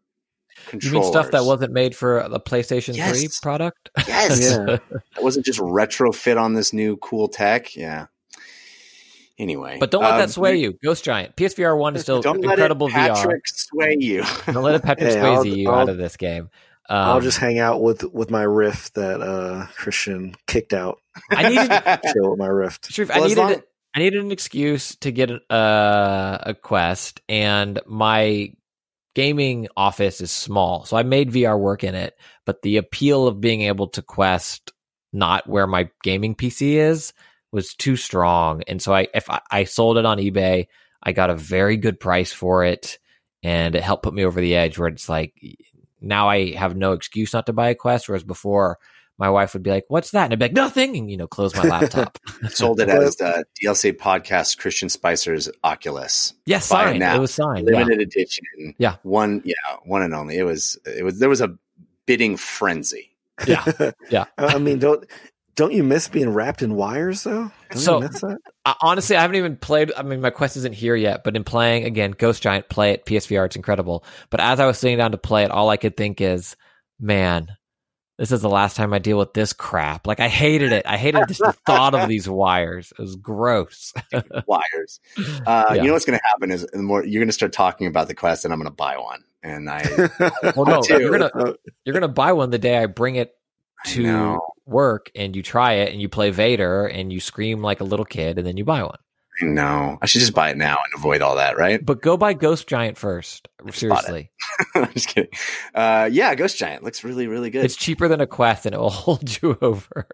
S2: You mean stuff that wasn't made for the PlayStation
S1: Yes.
S2: 3 product? [laughs]
S1: yes,
S3: Yeah.
S1: that wasn't just retrofit on this new cool tech. Yeah. Anyway,
S2: But don't let
S1: um,
S2: that sway you. Ghost Giant. PSVR 1 is still
S1: Don't let
S2: incredible
S1: it,
S2: VR.
S1: Patrick sway you. [laughs]
S2: Don't let it Patrick
S3: Hey, I'll-
S2: you
S3: I'll-
S2: out of this game. Um,
S3: I'll just hang out with with my rift that uh Christian kicked out.
S2: I needed to [laughs]
S3: Chill with my rift.
S2: Shareef,
S1: Well,
S2: I needed
S1: long-
S2: I needed an excuse to get uh, a quest, and my gaming office is small, so I made VR work in it. But the appeal of being able to quest not where my gaming PC is was too strong, and so I if I, I sold it on eBay, I got a very good price for it, and it helped put me over the edge. Where it's like now I have no excuse not to buy a quest, whereas before. My wife would be like, "What's that?" And I'd be like, "Nothing," and you know, close my laptop. [laughs] [laughs]
S1: Sold it as uh, the DLC podcast Christian Spicer's Oculus.
S2: Yes,
S1: Buy it
S2: signed.
S1: now.
S2: It was signed. Yeah.
S1: limited edition.
S2: Yeah.
S1: one, yeah, one and only. It was, it was. There was a bidding frenzy.
S2: Yeah. [laughs] Yeah.
S3: I mean, don't don't you miss being wrapped in wires though? Don't
S2: So-
S3: you miss that?
S2: I, honestly, I haven't even played. I mean, my quest isn't here yet, but in playing again, Ghost Giant, play it PSVR. It's incredible. But as I was sitting down to play it, all I could think is, man, this is the last time I deal with this crap. Like I hated it. I hated just the thought of [laughs] these wires. It was gross. [laughs]
S1: Wires. Uh,
S2: Yeah.
S1: You know what's going to happen is the more you're going to start talking about the quest, and I'm going to buy one. And I, [laughs]
S2: Well, no,
S1: too.
S2: you're gonna
S3: Uh,
S2: you're gonna buy one the day I bring it to work, and you try it, and you play Vader, and you scream like a little kid, and then you buy one.
S1: I know. I should just buy it now and avoid all that, right?
S2: But go buy Ghost Giant first. Seriously. [laughs]
S1: I'm just kidding. Uh, yeah, Ghost Giant looks really, really good.
S2: It's cheaper than a quest and it will [laughs] hold you over.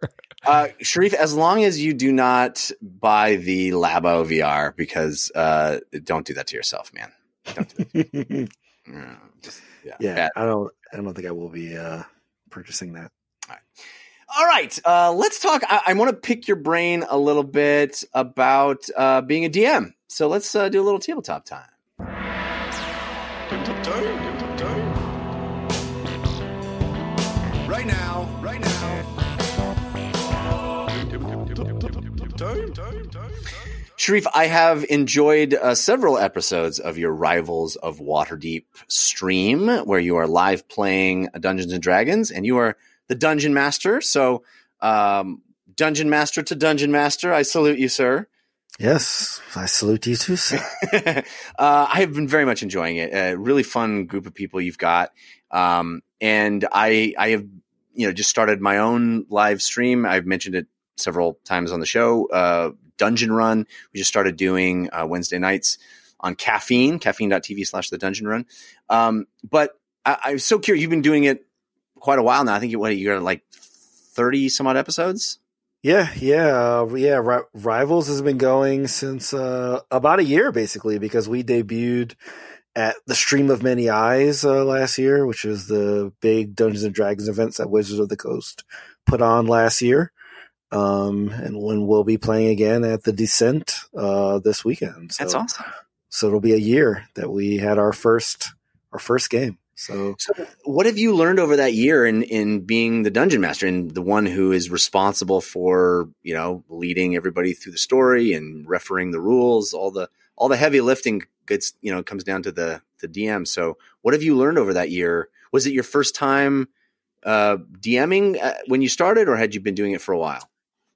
S1: Uh, Shareef, as long as you do not buy the Labo VR, because uh, don't do that to yourself, man. [laughs] Yeah, just- yeah,
S3: yeah. I don't. I don't think I will be uh purchasing that.
S1: All right, uh, let's talk. I, I want to pick your brain a little bit about uh, being a DM. So let's uh, do a little tabletop time.
S5: Right now, right now.
S1: Shareef, I have enjoyed uh, several episodes of your Rivals of Waterdeep stream, where you are live playing Dungeons and Dragons, and you are the Dungeon Master. So, um, Dungeon Master to Dungeon Master, I salute you, sir.
S3: Yes, I salute you too, sir. [laughs]
S1: uh, I have been very much enjoying it. A really fun group of people you've got, um, and I I have you know just started my own live stream. I've mentioned it several times on the show. Uh, Dungeon Run. We just started doing uh, Wednesday nights on Caffeine, caffeine.tv slash the Dungeon Run. Um, but I, I'm so curious. You've been doing it quite a while now. I think you what you got like thirty some odd episodes.
S3: Yeah, yeah, uh, yeah. Ri- Rivals has been going since uh, about a year, basically, because we debuted at the Stream of Many Eyes uh, last year, which is the big Dungeons and Dragons events that Wizards of the Coast put on last year. Um, and when we'll be playing again at the Descent uh, this weekend. So,
S1: That's awesome.
S3: So it'll be a year that we had our first our first game. So
S1: So, what have you learned over that year in in being the dungeon master and the one who is responsible for you know leading everybody through the story and refereeing the rules? All the all the heavy lifting gets you know comes down to the the DM. So, what have you learned over that year? Was it your first time uh, DMing uh, when you started, or had you been doing it for a while?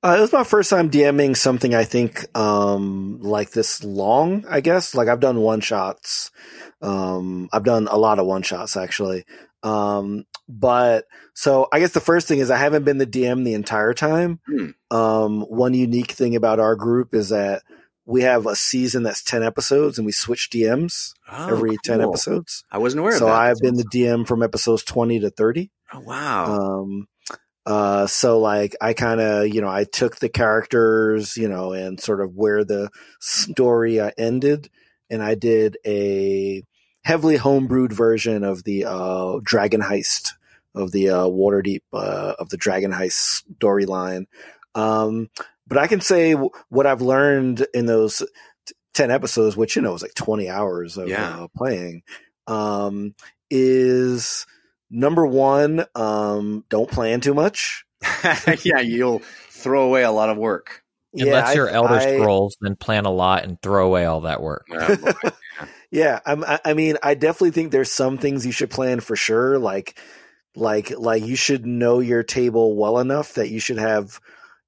S3: Uh, it was my first time DMing something I think um, like this long. I guess like I've done one shots. Um, I've done a lot of one shots actually. Um, but so I guess the first thing is I haven't been the DM the entire time.
S1: Hmm.
S3: Um, one unique thing about our group is that we have a season that's 10 episodes and we switch DMs
S1: Oh,
S3: every 10 episodes.
S1: I wasn't aware
S3: So
S1: of that.
S3: So I've been the DM from episodes 20 to 30.
S1: Oh, wow.
S3: Um, uh, so like I kind of, you know, I took the characters, you know, and sort of where the story uh, ended, and I did a heavily homebrewed version of the uh, Dragon Heist of the uh, Waterdeep uh, of the Dragon Heist storyline. Um, but I can say w- what I've learned in those t- ten episodes, which you know is like twenty hours of
S1: Yeah.
S3: uh, playing, um, is number one, um, don't plan too much. [laughs]
S1: yeah, you'll throw away a lot of work.
S2: Unless
S3: I-
S2: you're Elder
S3: I-
S2: Scrolls, then plan a lot and throw away all that work.
S1: Oh. [laughs]
S3: Yeah, I'm, I, I mean, I definitely think there's some things you should plan for sure. Like, like, like you should know your table well enough that you should have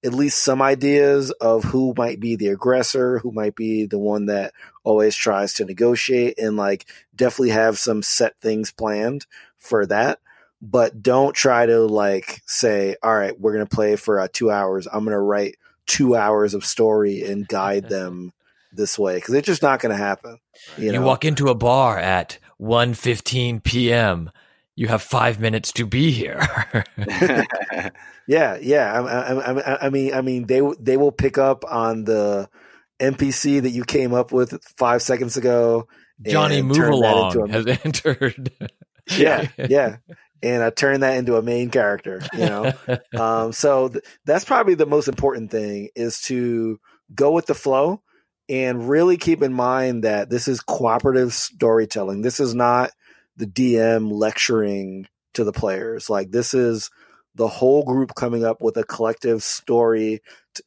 S3: at least some ideas of who might be the aggressor, who might be the one that always tries to negotiate, and like definitely have some set things planned for that. But don't try to like say, all right, we're gonna play for uh, two hours. I'm gonna write two hours of story and guide [laughs] them this way because it's just not gonna happen. You,
S2: You,
S3: know?
S2: walk into a bar at 1.15 p.m. You have five minutes to be here. [laughs] [laughs]
S3: Yeah, yeah. I, I, I, I mean, I mean, they they will pick up on the NPC that you came up with five seconds ago.
S2: Johnny Move Along has entered.
S3: Yeah, [laughs] yeah, and I turn that into a main character. You know, um, so th- that's probably the most important thing is to go with the flow and really keep in mind that this is cooperative storytelling. This is not the DM lecturing to the players. Like this is the whole group coming up with a collective story t-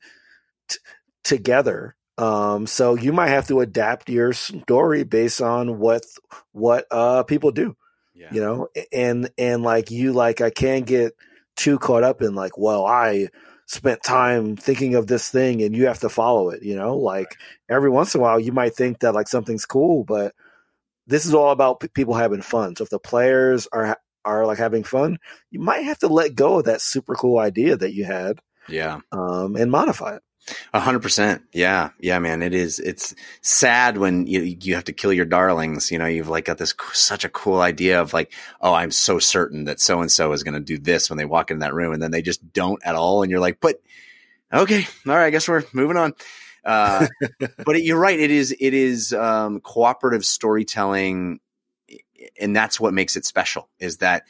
S3: t- together. Um, so you might have to adapt your story based on what what uh, people do
S1: yeah.
S3: you know and and like you like i can't get too caught up in like well i spent time thinking of this thing and you have to follow it you know like every once in a while you might think that like something's cool but this is all about p- people having fun so if the players are are like having fun you might have to let go of that super cool idea that you had
S1: yeah.
S3: um and modify it
S1: A hundred percent. Yeah. Yeah, man. It is, it's sad when you, you have to kill your darlings. You know, you've like got this such a cool idea of like, oh, I'm so certain that so and so is going to do this when they walk in that room. And then they just don't at all. And you're like, but okay. All right. I guess we're moving on. Uh, [laughs] but it, you're right. It is, it is, um, cooperative storytelling. And that's what makes it special is that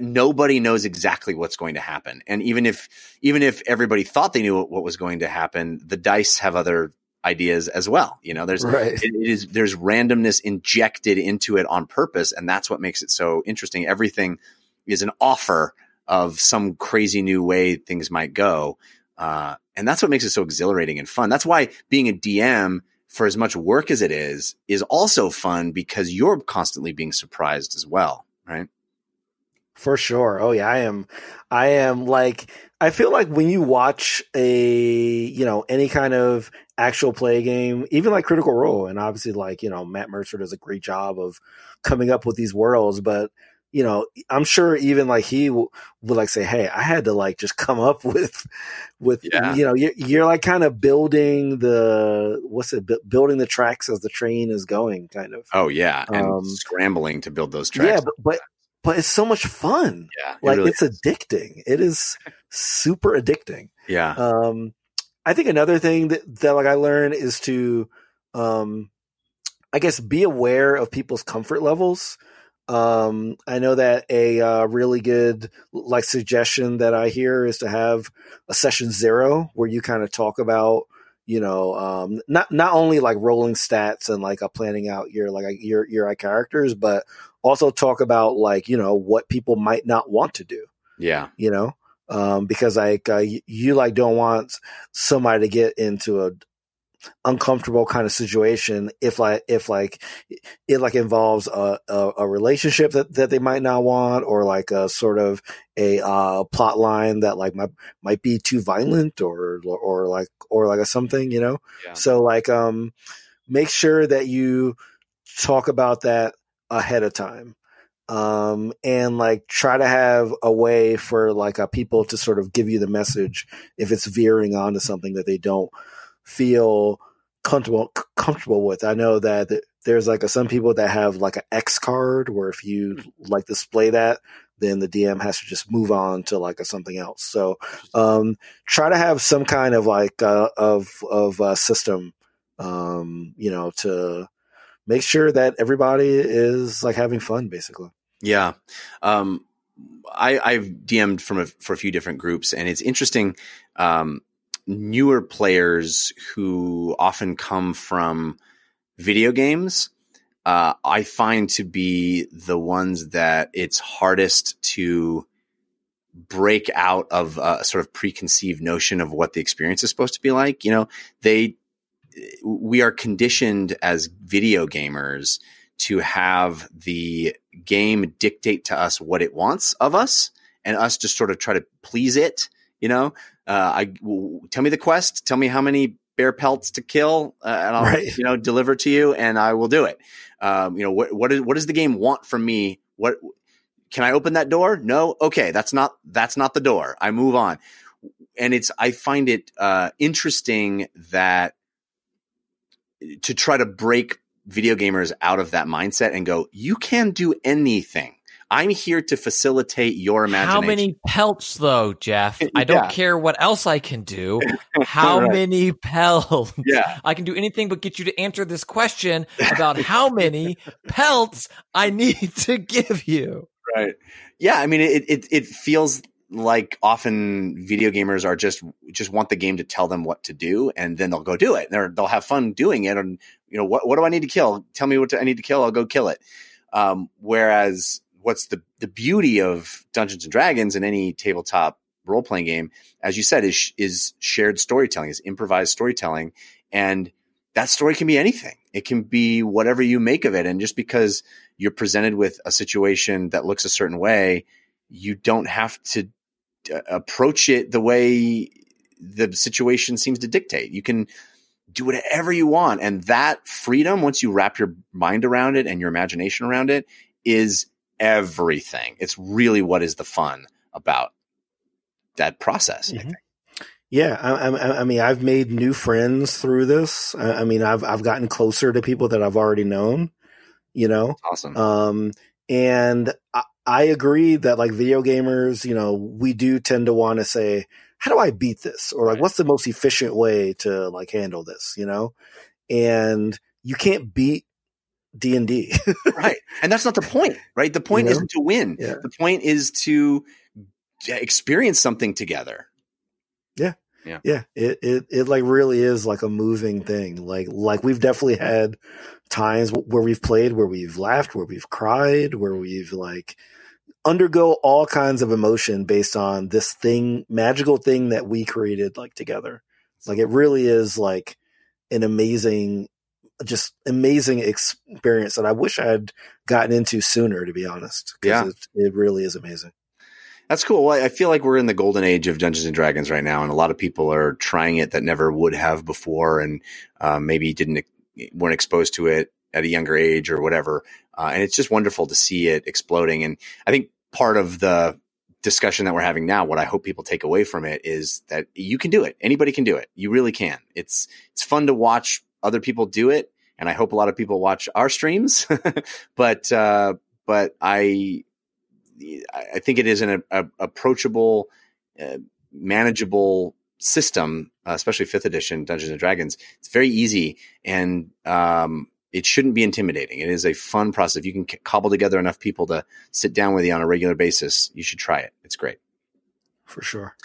S1: nobody knows exactly what's going to happen. And even if, even if everybody thought they knew what, what was going to happen, the dice have other ideas as well. You know, there's,
S3: right
S1: it, it is, there's randomness injected into it on purpose. And that's what makes it so interesting. Everything is an offer of some crazy new way things might go. Uh, and that's what makes it so exhilarating and fun. That's why being a DM for as much work as it is, is also fun because you're constantly being surprised as well. Right.
S3: For sure. Oh yeah, I am. I am like. I feel like when you watch a you know any kind of actual play game, even like Critical Role, and obviously like you know Matt Mercer does a great job of coming up with these worlds, but you know I'm sure even like he w- would like say, hey, I had to like just come up [laughs] with with
S1: Yeah.
S3: you know you're, you're like kind of building the what's it bu- building the tracks as the train is going, kind of.
S1: Oh yeah. And
S3: Um,
S1: scrambling to build those tracks.
S3: Yeah, but, but but it's so much fun
S1: yeah. it
S3: like
S1: really
S3: it's
S1: is.
S3: addicting it is super addicting
S1: yeah.
S3: um i think another thing that, that like i learned is to um i guess be aware of people's comfort levels um i know that a uh, really good like suggestion that i hear is to have a session zero where you kind of talk about you know um not not only like rolling stats and like uh, planning out your like your your characters but also talk about like you know what people might not want to do
S1: yeah.
S3: you know um because like uh, you, you like don't want somebody to get into a uncomfortable kind of situation if like if like it like involves a, a, a relationship that, that they might not want or like a sort of a uh plot line that like might might be too violent or or like or like a something you know
S1: Yeah.
S3: so like um make sure that you talk about that ahead of time um and like try to have a way for like uh, people to sort of give you the message if it's veering onto something that they don't feel comfortable comfortable with. I know that there's like a, some people that have like an X card where if you like display that, then the DM has to just move on to like a something else. So um, try to have some kind of like uh, of of system, um, you know, to make sure that everybody is like having fun, basically.
S1: Yeah. Um, I, I've DM'd from a, for a few different groups, and it's interesting. Um, newer players who often come from video games, uh, I find to be the ones that it's hardest to break out of a sort of preconceived notion of what the experience is supposed to be like. You know, they, we are conditioned as video gamers to have the game dictate to us what it wants of us and us just sort of try to please it you know? Uh, i w- tell me the quest tell me how many bear pelts to kill uh, and i'll
S3: Right.
S1: you know deliver to you and i will do it. Um, you know what what, is, what does the game want from me? What can i open that door? No? Okay that's not that's not the door. I move on. And it's i find it uh, interesting that to try to break video gamers out of that mindset and go, you can do anything. I'm here to facilitate your imagination.
S2: How many pelts, though, Jeff? [laughs] I don't
S1: Yeah.
S2: care what else I can do. [laughs] How
S1: Right.
S2: many pelts?
S1: Yeah.
S2: I can do anything but get you to answer this question about how many pelts I need [laughs] to give you.
S1: Right. Yeah. I mean, it, it, it feels like often video gamers are just, just want the game to tell them what to do and then they'll go do it. They're, they'll have fun doing it. And, you know, what, what do I need to kill? Tell me what I need to kill. I'll go kill it. Um, whereas what's the, the beauty of Dungeons and Dragons and any tabletop role playing game, as you said, is, is shared storytelling, is improvised storytelling. And that story can be anything. It can be whatever you make of it. And just because you're presented with a situation that looks a certain way, you don't have to approach it the way the situation seems to dictate. You can do whatever you want. And that freedom, once you wrap your mind around it and your imagination around it, is everything. It's really what is the fun about that process. I
S3: Mhm.
S1: think.
S3: Yeah, I, I, I mean, I've made new friends through this. I, I mean, I've I've gotten closer to people that I've already known. You know,
S1: Awesome.
S3: um, and I, agree that like video gamers, you know, we do tend to want to say, "How do I beat this?" or like, "What's the most efficient way to like handle this?" You know, and you can't beat D and D.
S1: right. And that's not the point, right? The [laughs] point
S3: You know?
S1: isn't to win.
S3: Yeah.
S1: The point is to experience something together.
S3: Yeah, yeah, yeah, it, it it like really is like a moving thing. Like like we've definitely had times where we've played where we've laughed, where we've cried, where we've like undergo all kinds of emotion based on this thing, magical thing that we created like together. Like it really is like an amazing just amazing experience that I wish I had gotten into sooner to be honest.
S1: Yeah.
S3: it, it really is amazing.
S1: That's cool. Well, I feel like we're in the golden age of Dungeons and Dragons right now, and a lot of people are trying it that never would have before, and um, maybe didn't weren't exposed to it at a younger age or whatever. Uh, and it's just wonderful to see it exploding. And I think part of the discussion that we're having now, what I hope people take away from it is that you can do it. Anybody can do it. You really can. It's it's fun to watch other people do it, and I hope a lot of people watch our streams. [laughs] but uh, but I I think it is an a, approachable, uh, manageable system, uh, especially fifth edition Dungeons and Dragons. It's very easy and um, it shouldn't be intimidating. It is a fun process. If you can cobble together enough people to sit down with you on a regular basis, you should try it. It's great.
S3: For sure.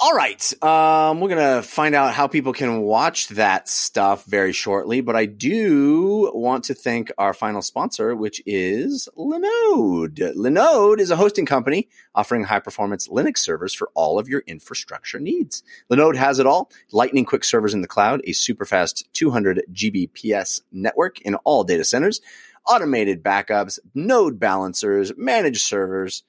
S1: All right. Um, we're going to find out how people can watch that stuff very shortly, but I do want to thank our final sponsor, which is Linode. Linode is a hosting company offering high performance Linux servers for all of your infrastructure needs. Linode has it all lightning quick servers in the cloud, a super fast 200 Gbps network in all data centers, automated backups, node balancers, managed servers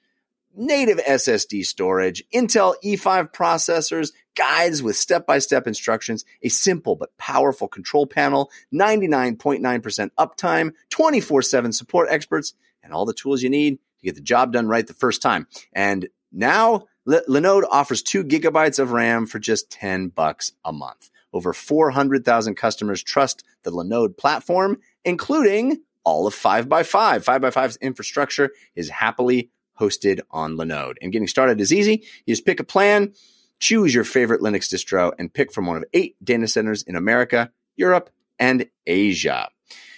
S1: native SSD storage, Intel E5 processors, guides with step by step instructions, a simple but powerful control panel, 99.9% uptime, 24 7 support experts, and all the tools you need to get the job done right the first time. And now Linode offers two gigabytes of RAM for just 10 bucks a month. over 400,000 customers trust the Linode platform, including all of 5x5. 5x5's infrastructure is happily hosted on Linode. And getting started is easy. You just pick a plan, choose your favorite Linux distro, and pick from one of eight data centers in America, Europe, and Asia.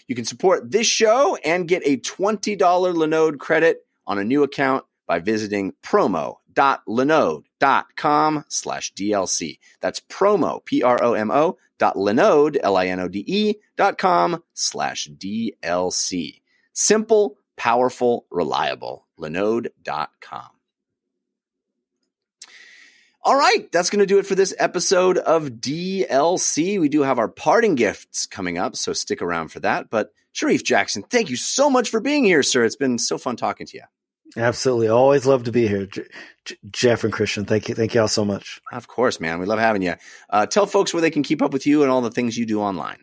S1: You can support this show and get a $20 Linode credit on a new account by visiting promo.linode.com slash DLC. That's promo, P-R-O-M-O dot linode, L-I-N-O-D-E dot com slash DLC. Simple, powerful, reliable. Linode.com. All right, that's going to do it for this episode of DLC. We do have our parting gifts coming up, so stick around for that. But Shareef Jackson, thank you so much for being here, sir. It's been so fun talking to you.
S3: Absolutely. Always love to be here. J- J- Jeff and Christian, thank you. Thank you all so much.
S1: Of course, man. We love having you. Uh, tell folks where they can keep up with you and all the things you do online.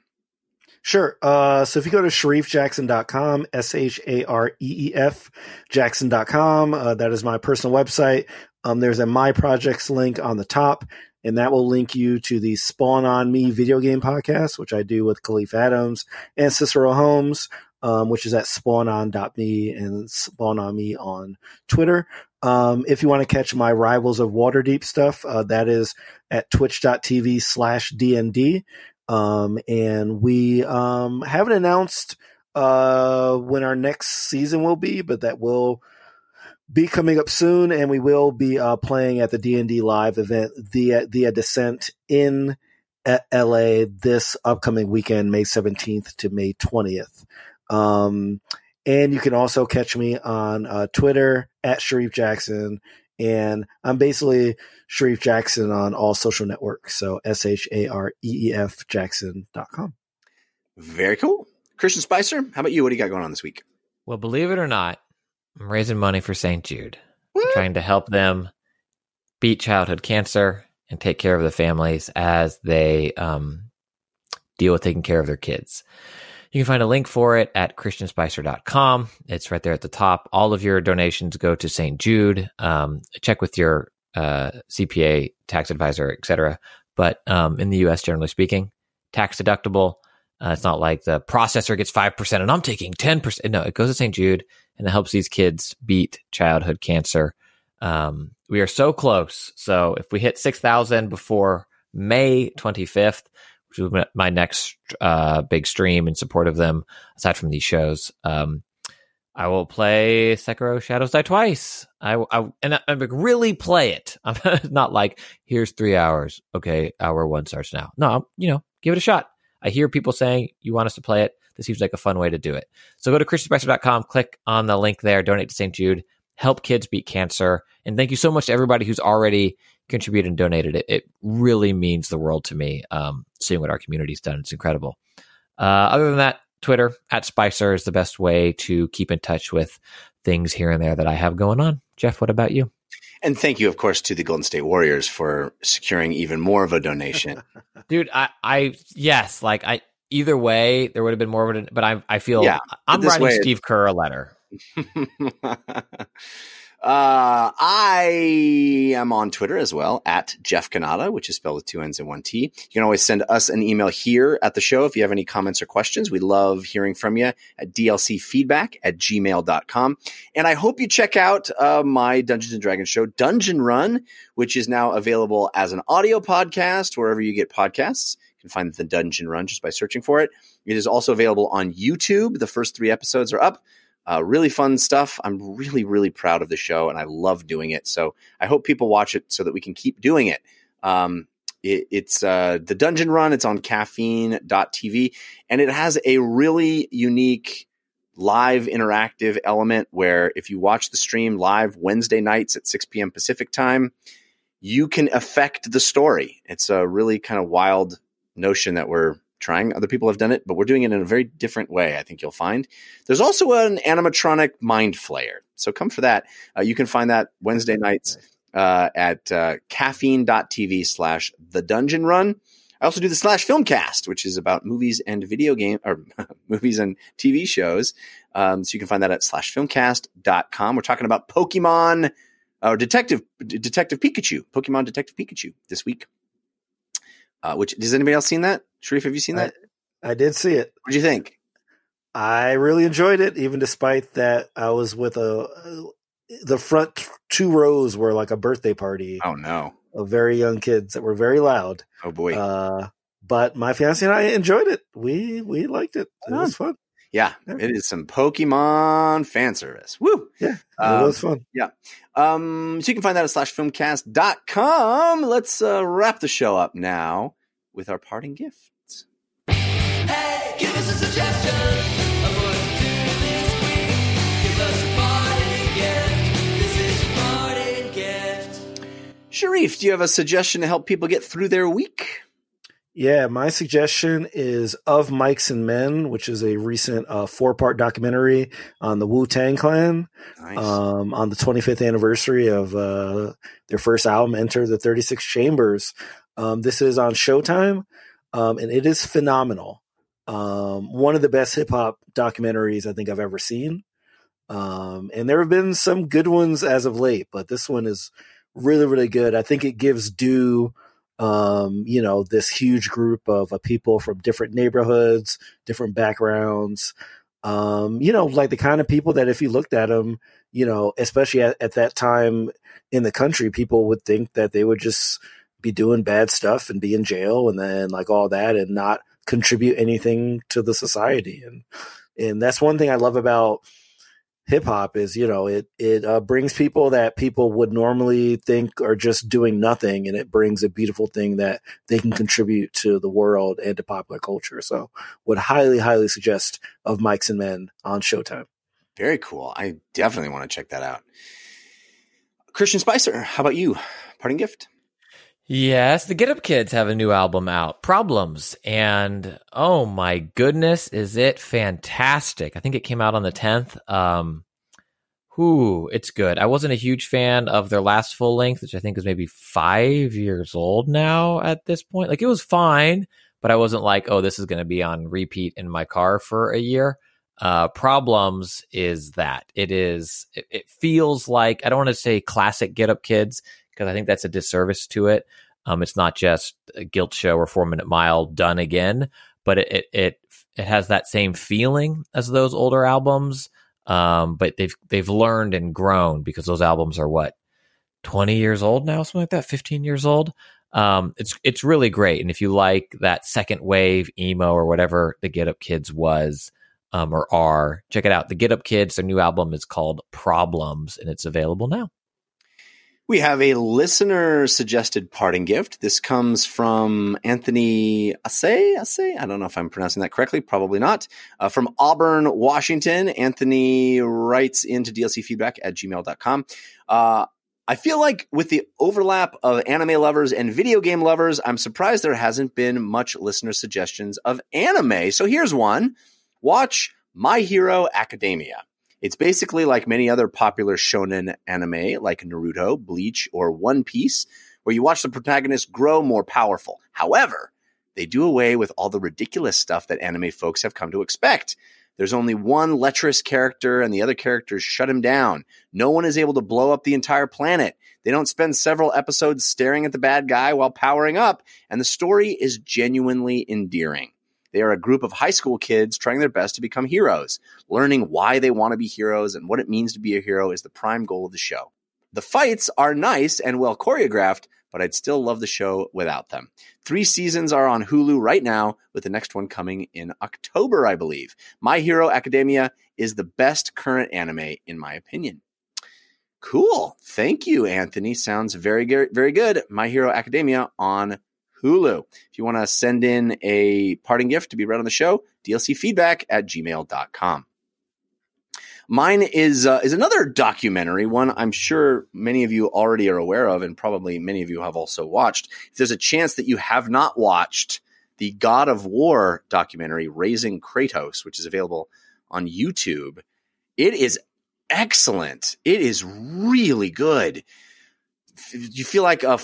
S3: Sure. Uh, so if you go to shareefjackson.com, S H A R E E F Jackson.com, uh, that is my personal website. Um, there's a My Projects link on the top, and that will link you to the Spawn on Me video game podcast, which I do with Kahlief Adams and Cicero Holmes, um, which is at spawnon.me and spawn on me on Twitter. Um, if you want to catch my Rivals of Waterdeep stuff, uh, that is at twitch.tv slash DND. Um, and we um, haven't announced uh, when our next season will be, but that will be coming up soon, and we will be uh, playing at the D and D live event, the the Descent in uh, LA this upcoming weekend, May seventeenth to May twentieth. Um, and you can also catch me on uh, Twitter at Shareef Jackson, and I'm basically Shareef Jackson on all social networks. So S H A R E E F Jackson.com.
S1: Very cool. Christian Spicer, how about you? What do you got going on this week?
S2: Well, believe it or not, I'm raising money for St. Jude, trying to help them beat childhood cancer and take care of the families as they um, deal with taking care of their kids. You can find a link for it at christianspicer.com. It's right there at the top. All of your donations go to St. Jude. Um, check with your uh, CPA, tax advisor, etc. But um, in the U.S., generally speaking, tax deductible. Uh, it's not like the processor gets 5% and I'm taking 10%. No, it goes to St. Jude and it helps these kids beat childhood cancer. Um, we are so close. So if we hit 6,000 before May 25th, which is my next uh, big stream in support of them, aside from these shows, um, I will play Sekiro Shadows Die Twice. I, I and I, I'm like, really play it. [laughs] I'm not like here's three hours. Okay, hour one starts now. No, I'm, you know, give it a shot. I hear people saying you want us to play it. This seems like a fun way to do it. So go to christianspicer.com, click on the link there, donate to St. Jude, help kids beat cancer. And thank you so much to everybody who's already contributed and donated. It, it really means the world to me, um, seeing what our community's done. It's incredible. Uh, other than that, Twitter at Spicer is the best way to keep in touch with things here and there that I have going on. Jeff, what about you?
S1: And thank you, of course, to the Golden State Warriors for securing even more of a donation. [laughs]
S2: Dude, I, I, yes, like I, either way, there would have been more of it, but I, I feel
S1: Yeah,
S2: I'm
S1: this
S2: writing
S1: way-
S2: Steve Kerr a letter. [laughs]
S1: uh, I am on Twitter as well at Jeff Cannata, which is spelled with two N's and one T. You can always send us an email here at the show if you have any comments or questions. We love hearing from you at dlcfeedback at gmail.com. And I hope you check out uh, my Dungeons and Dragons show, Dungeon Run, which is now available as an audio podcast wherever you get podcasts. You can find the Dungeon Run just by searching for it. It is also available on YouTube. The first three episodes are up. Uh, really fun stuff. I'm really, really proud of the show and I love doing it. So I hope people watch it so that we can keep doing it. Um, it it's uh, the Dungeon Run. It's on caffeine.tv and it has a really unique live interactive element where if you watch the stream live Wednesday nights at 6 p.m. Pacific time, you can affect the story. It's a really kind of wild notion that we're trying. Other people have done it, but we're doing it in a very different way. I think you'll find. There's also an animatronic mind flayer. So come for that. Uh, you can find that Wednesday nights uh, at uh, caffeine.tv slash the dungeon run. I also do the slash filmcast, which is about movies and video game or [laughs] movies and TV shows. Um, so you can find that at slash filmcast.com. We're talking about Pokemon or Detective Detective Pikachu, Pokemon Detective Pikachu this week. Uh, which does anybody else seen that? Shareef, have you seen that?
S3: I did see it.
S1: What do you think?
S3: I really enjoyed it, even despite that I was with a the front two rows were like a birthday party
S1: Oh no!
S3: of very young kids that were very loud.
S1: Oh boy!
S3: Uh, but my fiance and I enjoyed it. We we liked it. It was fun.
S1: Yeah,
S3: yeah.
S1: it is some Pokemon fan service. Woo!
S3: Yeah,
S1: Um,
S3: it was fun.
S1: Um, so you can find that at slashfilmcast.com. Let's uh, wrap the show up now with our parting gifts.
S6: Hey, give us a suggestion of what to do this week. Give us a parting gift. This is your parting gift.
S1: Shareef, do you have a suggestion to help people get through their week?
S3: Yeah, my suggestion is of Mics and Men, which is a recent uh, four part documentary on the Wu Tang Clan.
S1: Nice.
S3: um, on the 25th anniversary of uh, their first album, Enter the 36 Chambers. Um, this is on Showtime, um, and it is phenomenal. Um, one of the best hip hop documentaries I think I've ever seen. Um, and there have been some good ones as of late, but this one is really, really good. I think it gives due, um, you know, this huge group of uh, people from different neighborhoods, different backgrounds. Um, you know, like the kind of people that if you looked at them, you know, especially at, at that time in the country, people would think that they would just be doing bad stuff and be in jail and then like all that and not contribute anything to the society. And and that's one thing I love about hip hop is you know it it uh, brings people that people would normally think are just doing nothing, and it brings a beautiful thing that they can contribute to the world and to popular culture. So, would highly highly suggest of Mics and Men on Showtime.
S1: Very cool. I definitely want to check that out. Christian Spicer, how about you? Parting gift?
S2: Yes, the Get Up Kids have a new album out, Problems. And oh my goodness, is it fantastic. I think it came out on the 10th. Um, whoo, it's good. I wasn't a huge fan of their last full length, which I think is maybe five years old now at this point. Like it was fine, but I wasn't like, oh, this is going to be on repeat in my car for a year. Uh, Problems is that it is, it, it feels like, I don't want to say classic Get Up Kids because I think that's a disservice to it. Um, it's not just a guilt show or four minute mile done again, but it, it it it has that same feeling as those older albums. Um, but they've they've learned and grown because those albums are what twenty years old now, something like that, fifteen years old. Um, it's it's really great, and if you like that second wave emo or whatever the Get Up Kids was um, or are, check it out. The Get Up Kids, their new album is called Problems, and it's available now.
S1: We have a listener suggested parting gift. This comes from Anthony Assay. Assay? I don't know if I'm pronouncing that correctly. Probably not. Uh, from Auburn, Washington. Anthony writes into dlcfeedback at gmail.com. Uh, I feel like with the overlap of anime lovers and video game lovers, I'm surprised there hasn't been much listener suggestions of anime. So here's one watch My Hero Academia. It's basically like many other popular shonen anime like Naruto, Bleach, or One Piece, where you watch the protagonist grow more powerful. However, they do away with all the ridiculous stuff that anime folks have come to expect. There's only one lecherous character, and the other characters shut him down. No one is able to blow up the entire planet. They don't spend several episodes staring at the bad guy while powering up, and the story is genuinely endearing. They are a group of high school kids trying their best to become heroes. Learning why they want to be heroes and what it means to be a hero is the prime goal of the show. The fights are nice and well choreographed, but I'd still love the show without them. Three seasons are on Hulu right now, with the next one coming in October, I believe. My Hero Academia is the best current anime, in my opinion. Cool. Thank you, Anthony. Sounds very, very, good. My Hero Academia on Hulu. If you want to send in a parting gift to be read on the show, dlcfeedback at gmail.com. Mine is uh, is another documentary, one I'm sure many of you already are aware of, and probably many of you have also watched. If there's a chance that you have not watched the God of War documentary, Raising Kratos, which is available on YouTube, it is excellent. It is really good. You feel like uh,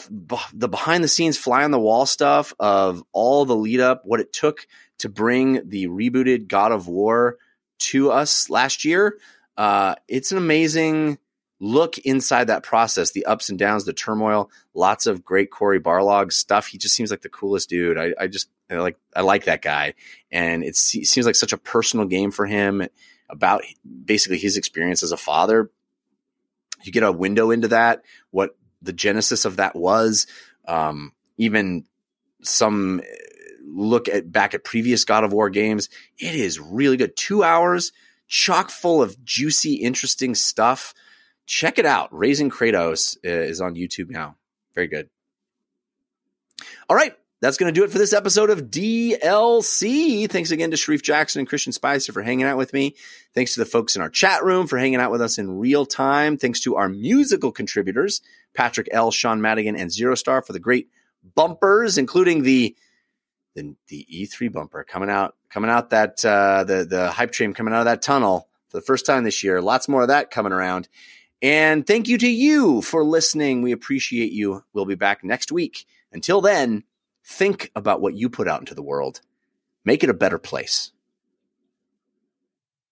S1: the behind the scenes, fly on the wall stuff of all the lead up, what it took to bring the rebooted God of War to us last year. Uh, it's an amazing look inside that process, the ups and downs, the turmoil, lots of great Cory Barlog stuff. He just seems like the coolest dude. I, I just I like I like that guy, and it seems like such a personal game for him about basically his experience as a father. You get a window into that, what the genesis of that was, um, even some look at back at previous God of War games. It is really good. Two hours, chock full of juicy, interesting stuff. Check it out. Raising Kratos uh, is on YouTube now. Very good. All right. That's going to do it for this episode of DLC. Thanks again to Shareef Jackson and Christian Spicer for hanging out with me. Thanks to the folks in our chat room for hanging out with us in real time. Thanks to our musical contributors, Patrick L., Sean Madigan, and Zero Star for the great bumpers, including the the, the E3 bumper coming out, coming out that uh, the the hype train coming out of that tunnel for the first time this year. Lots more of that coming around. And thank you to you for listening. We appreciate you. We'll be back next week. Until then, think about what you put out into the world. Make it a better place.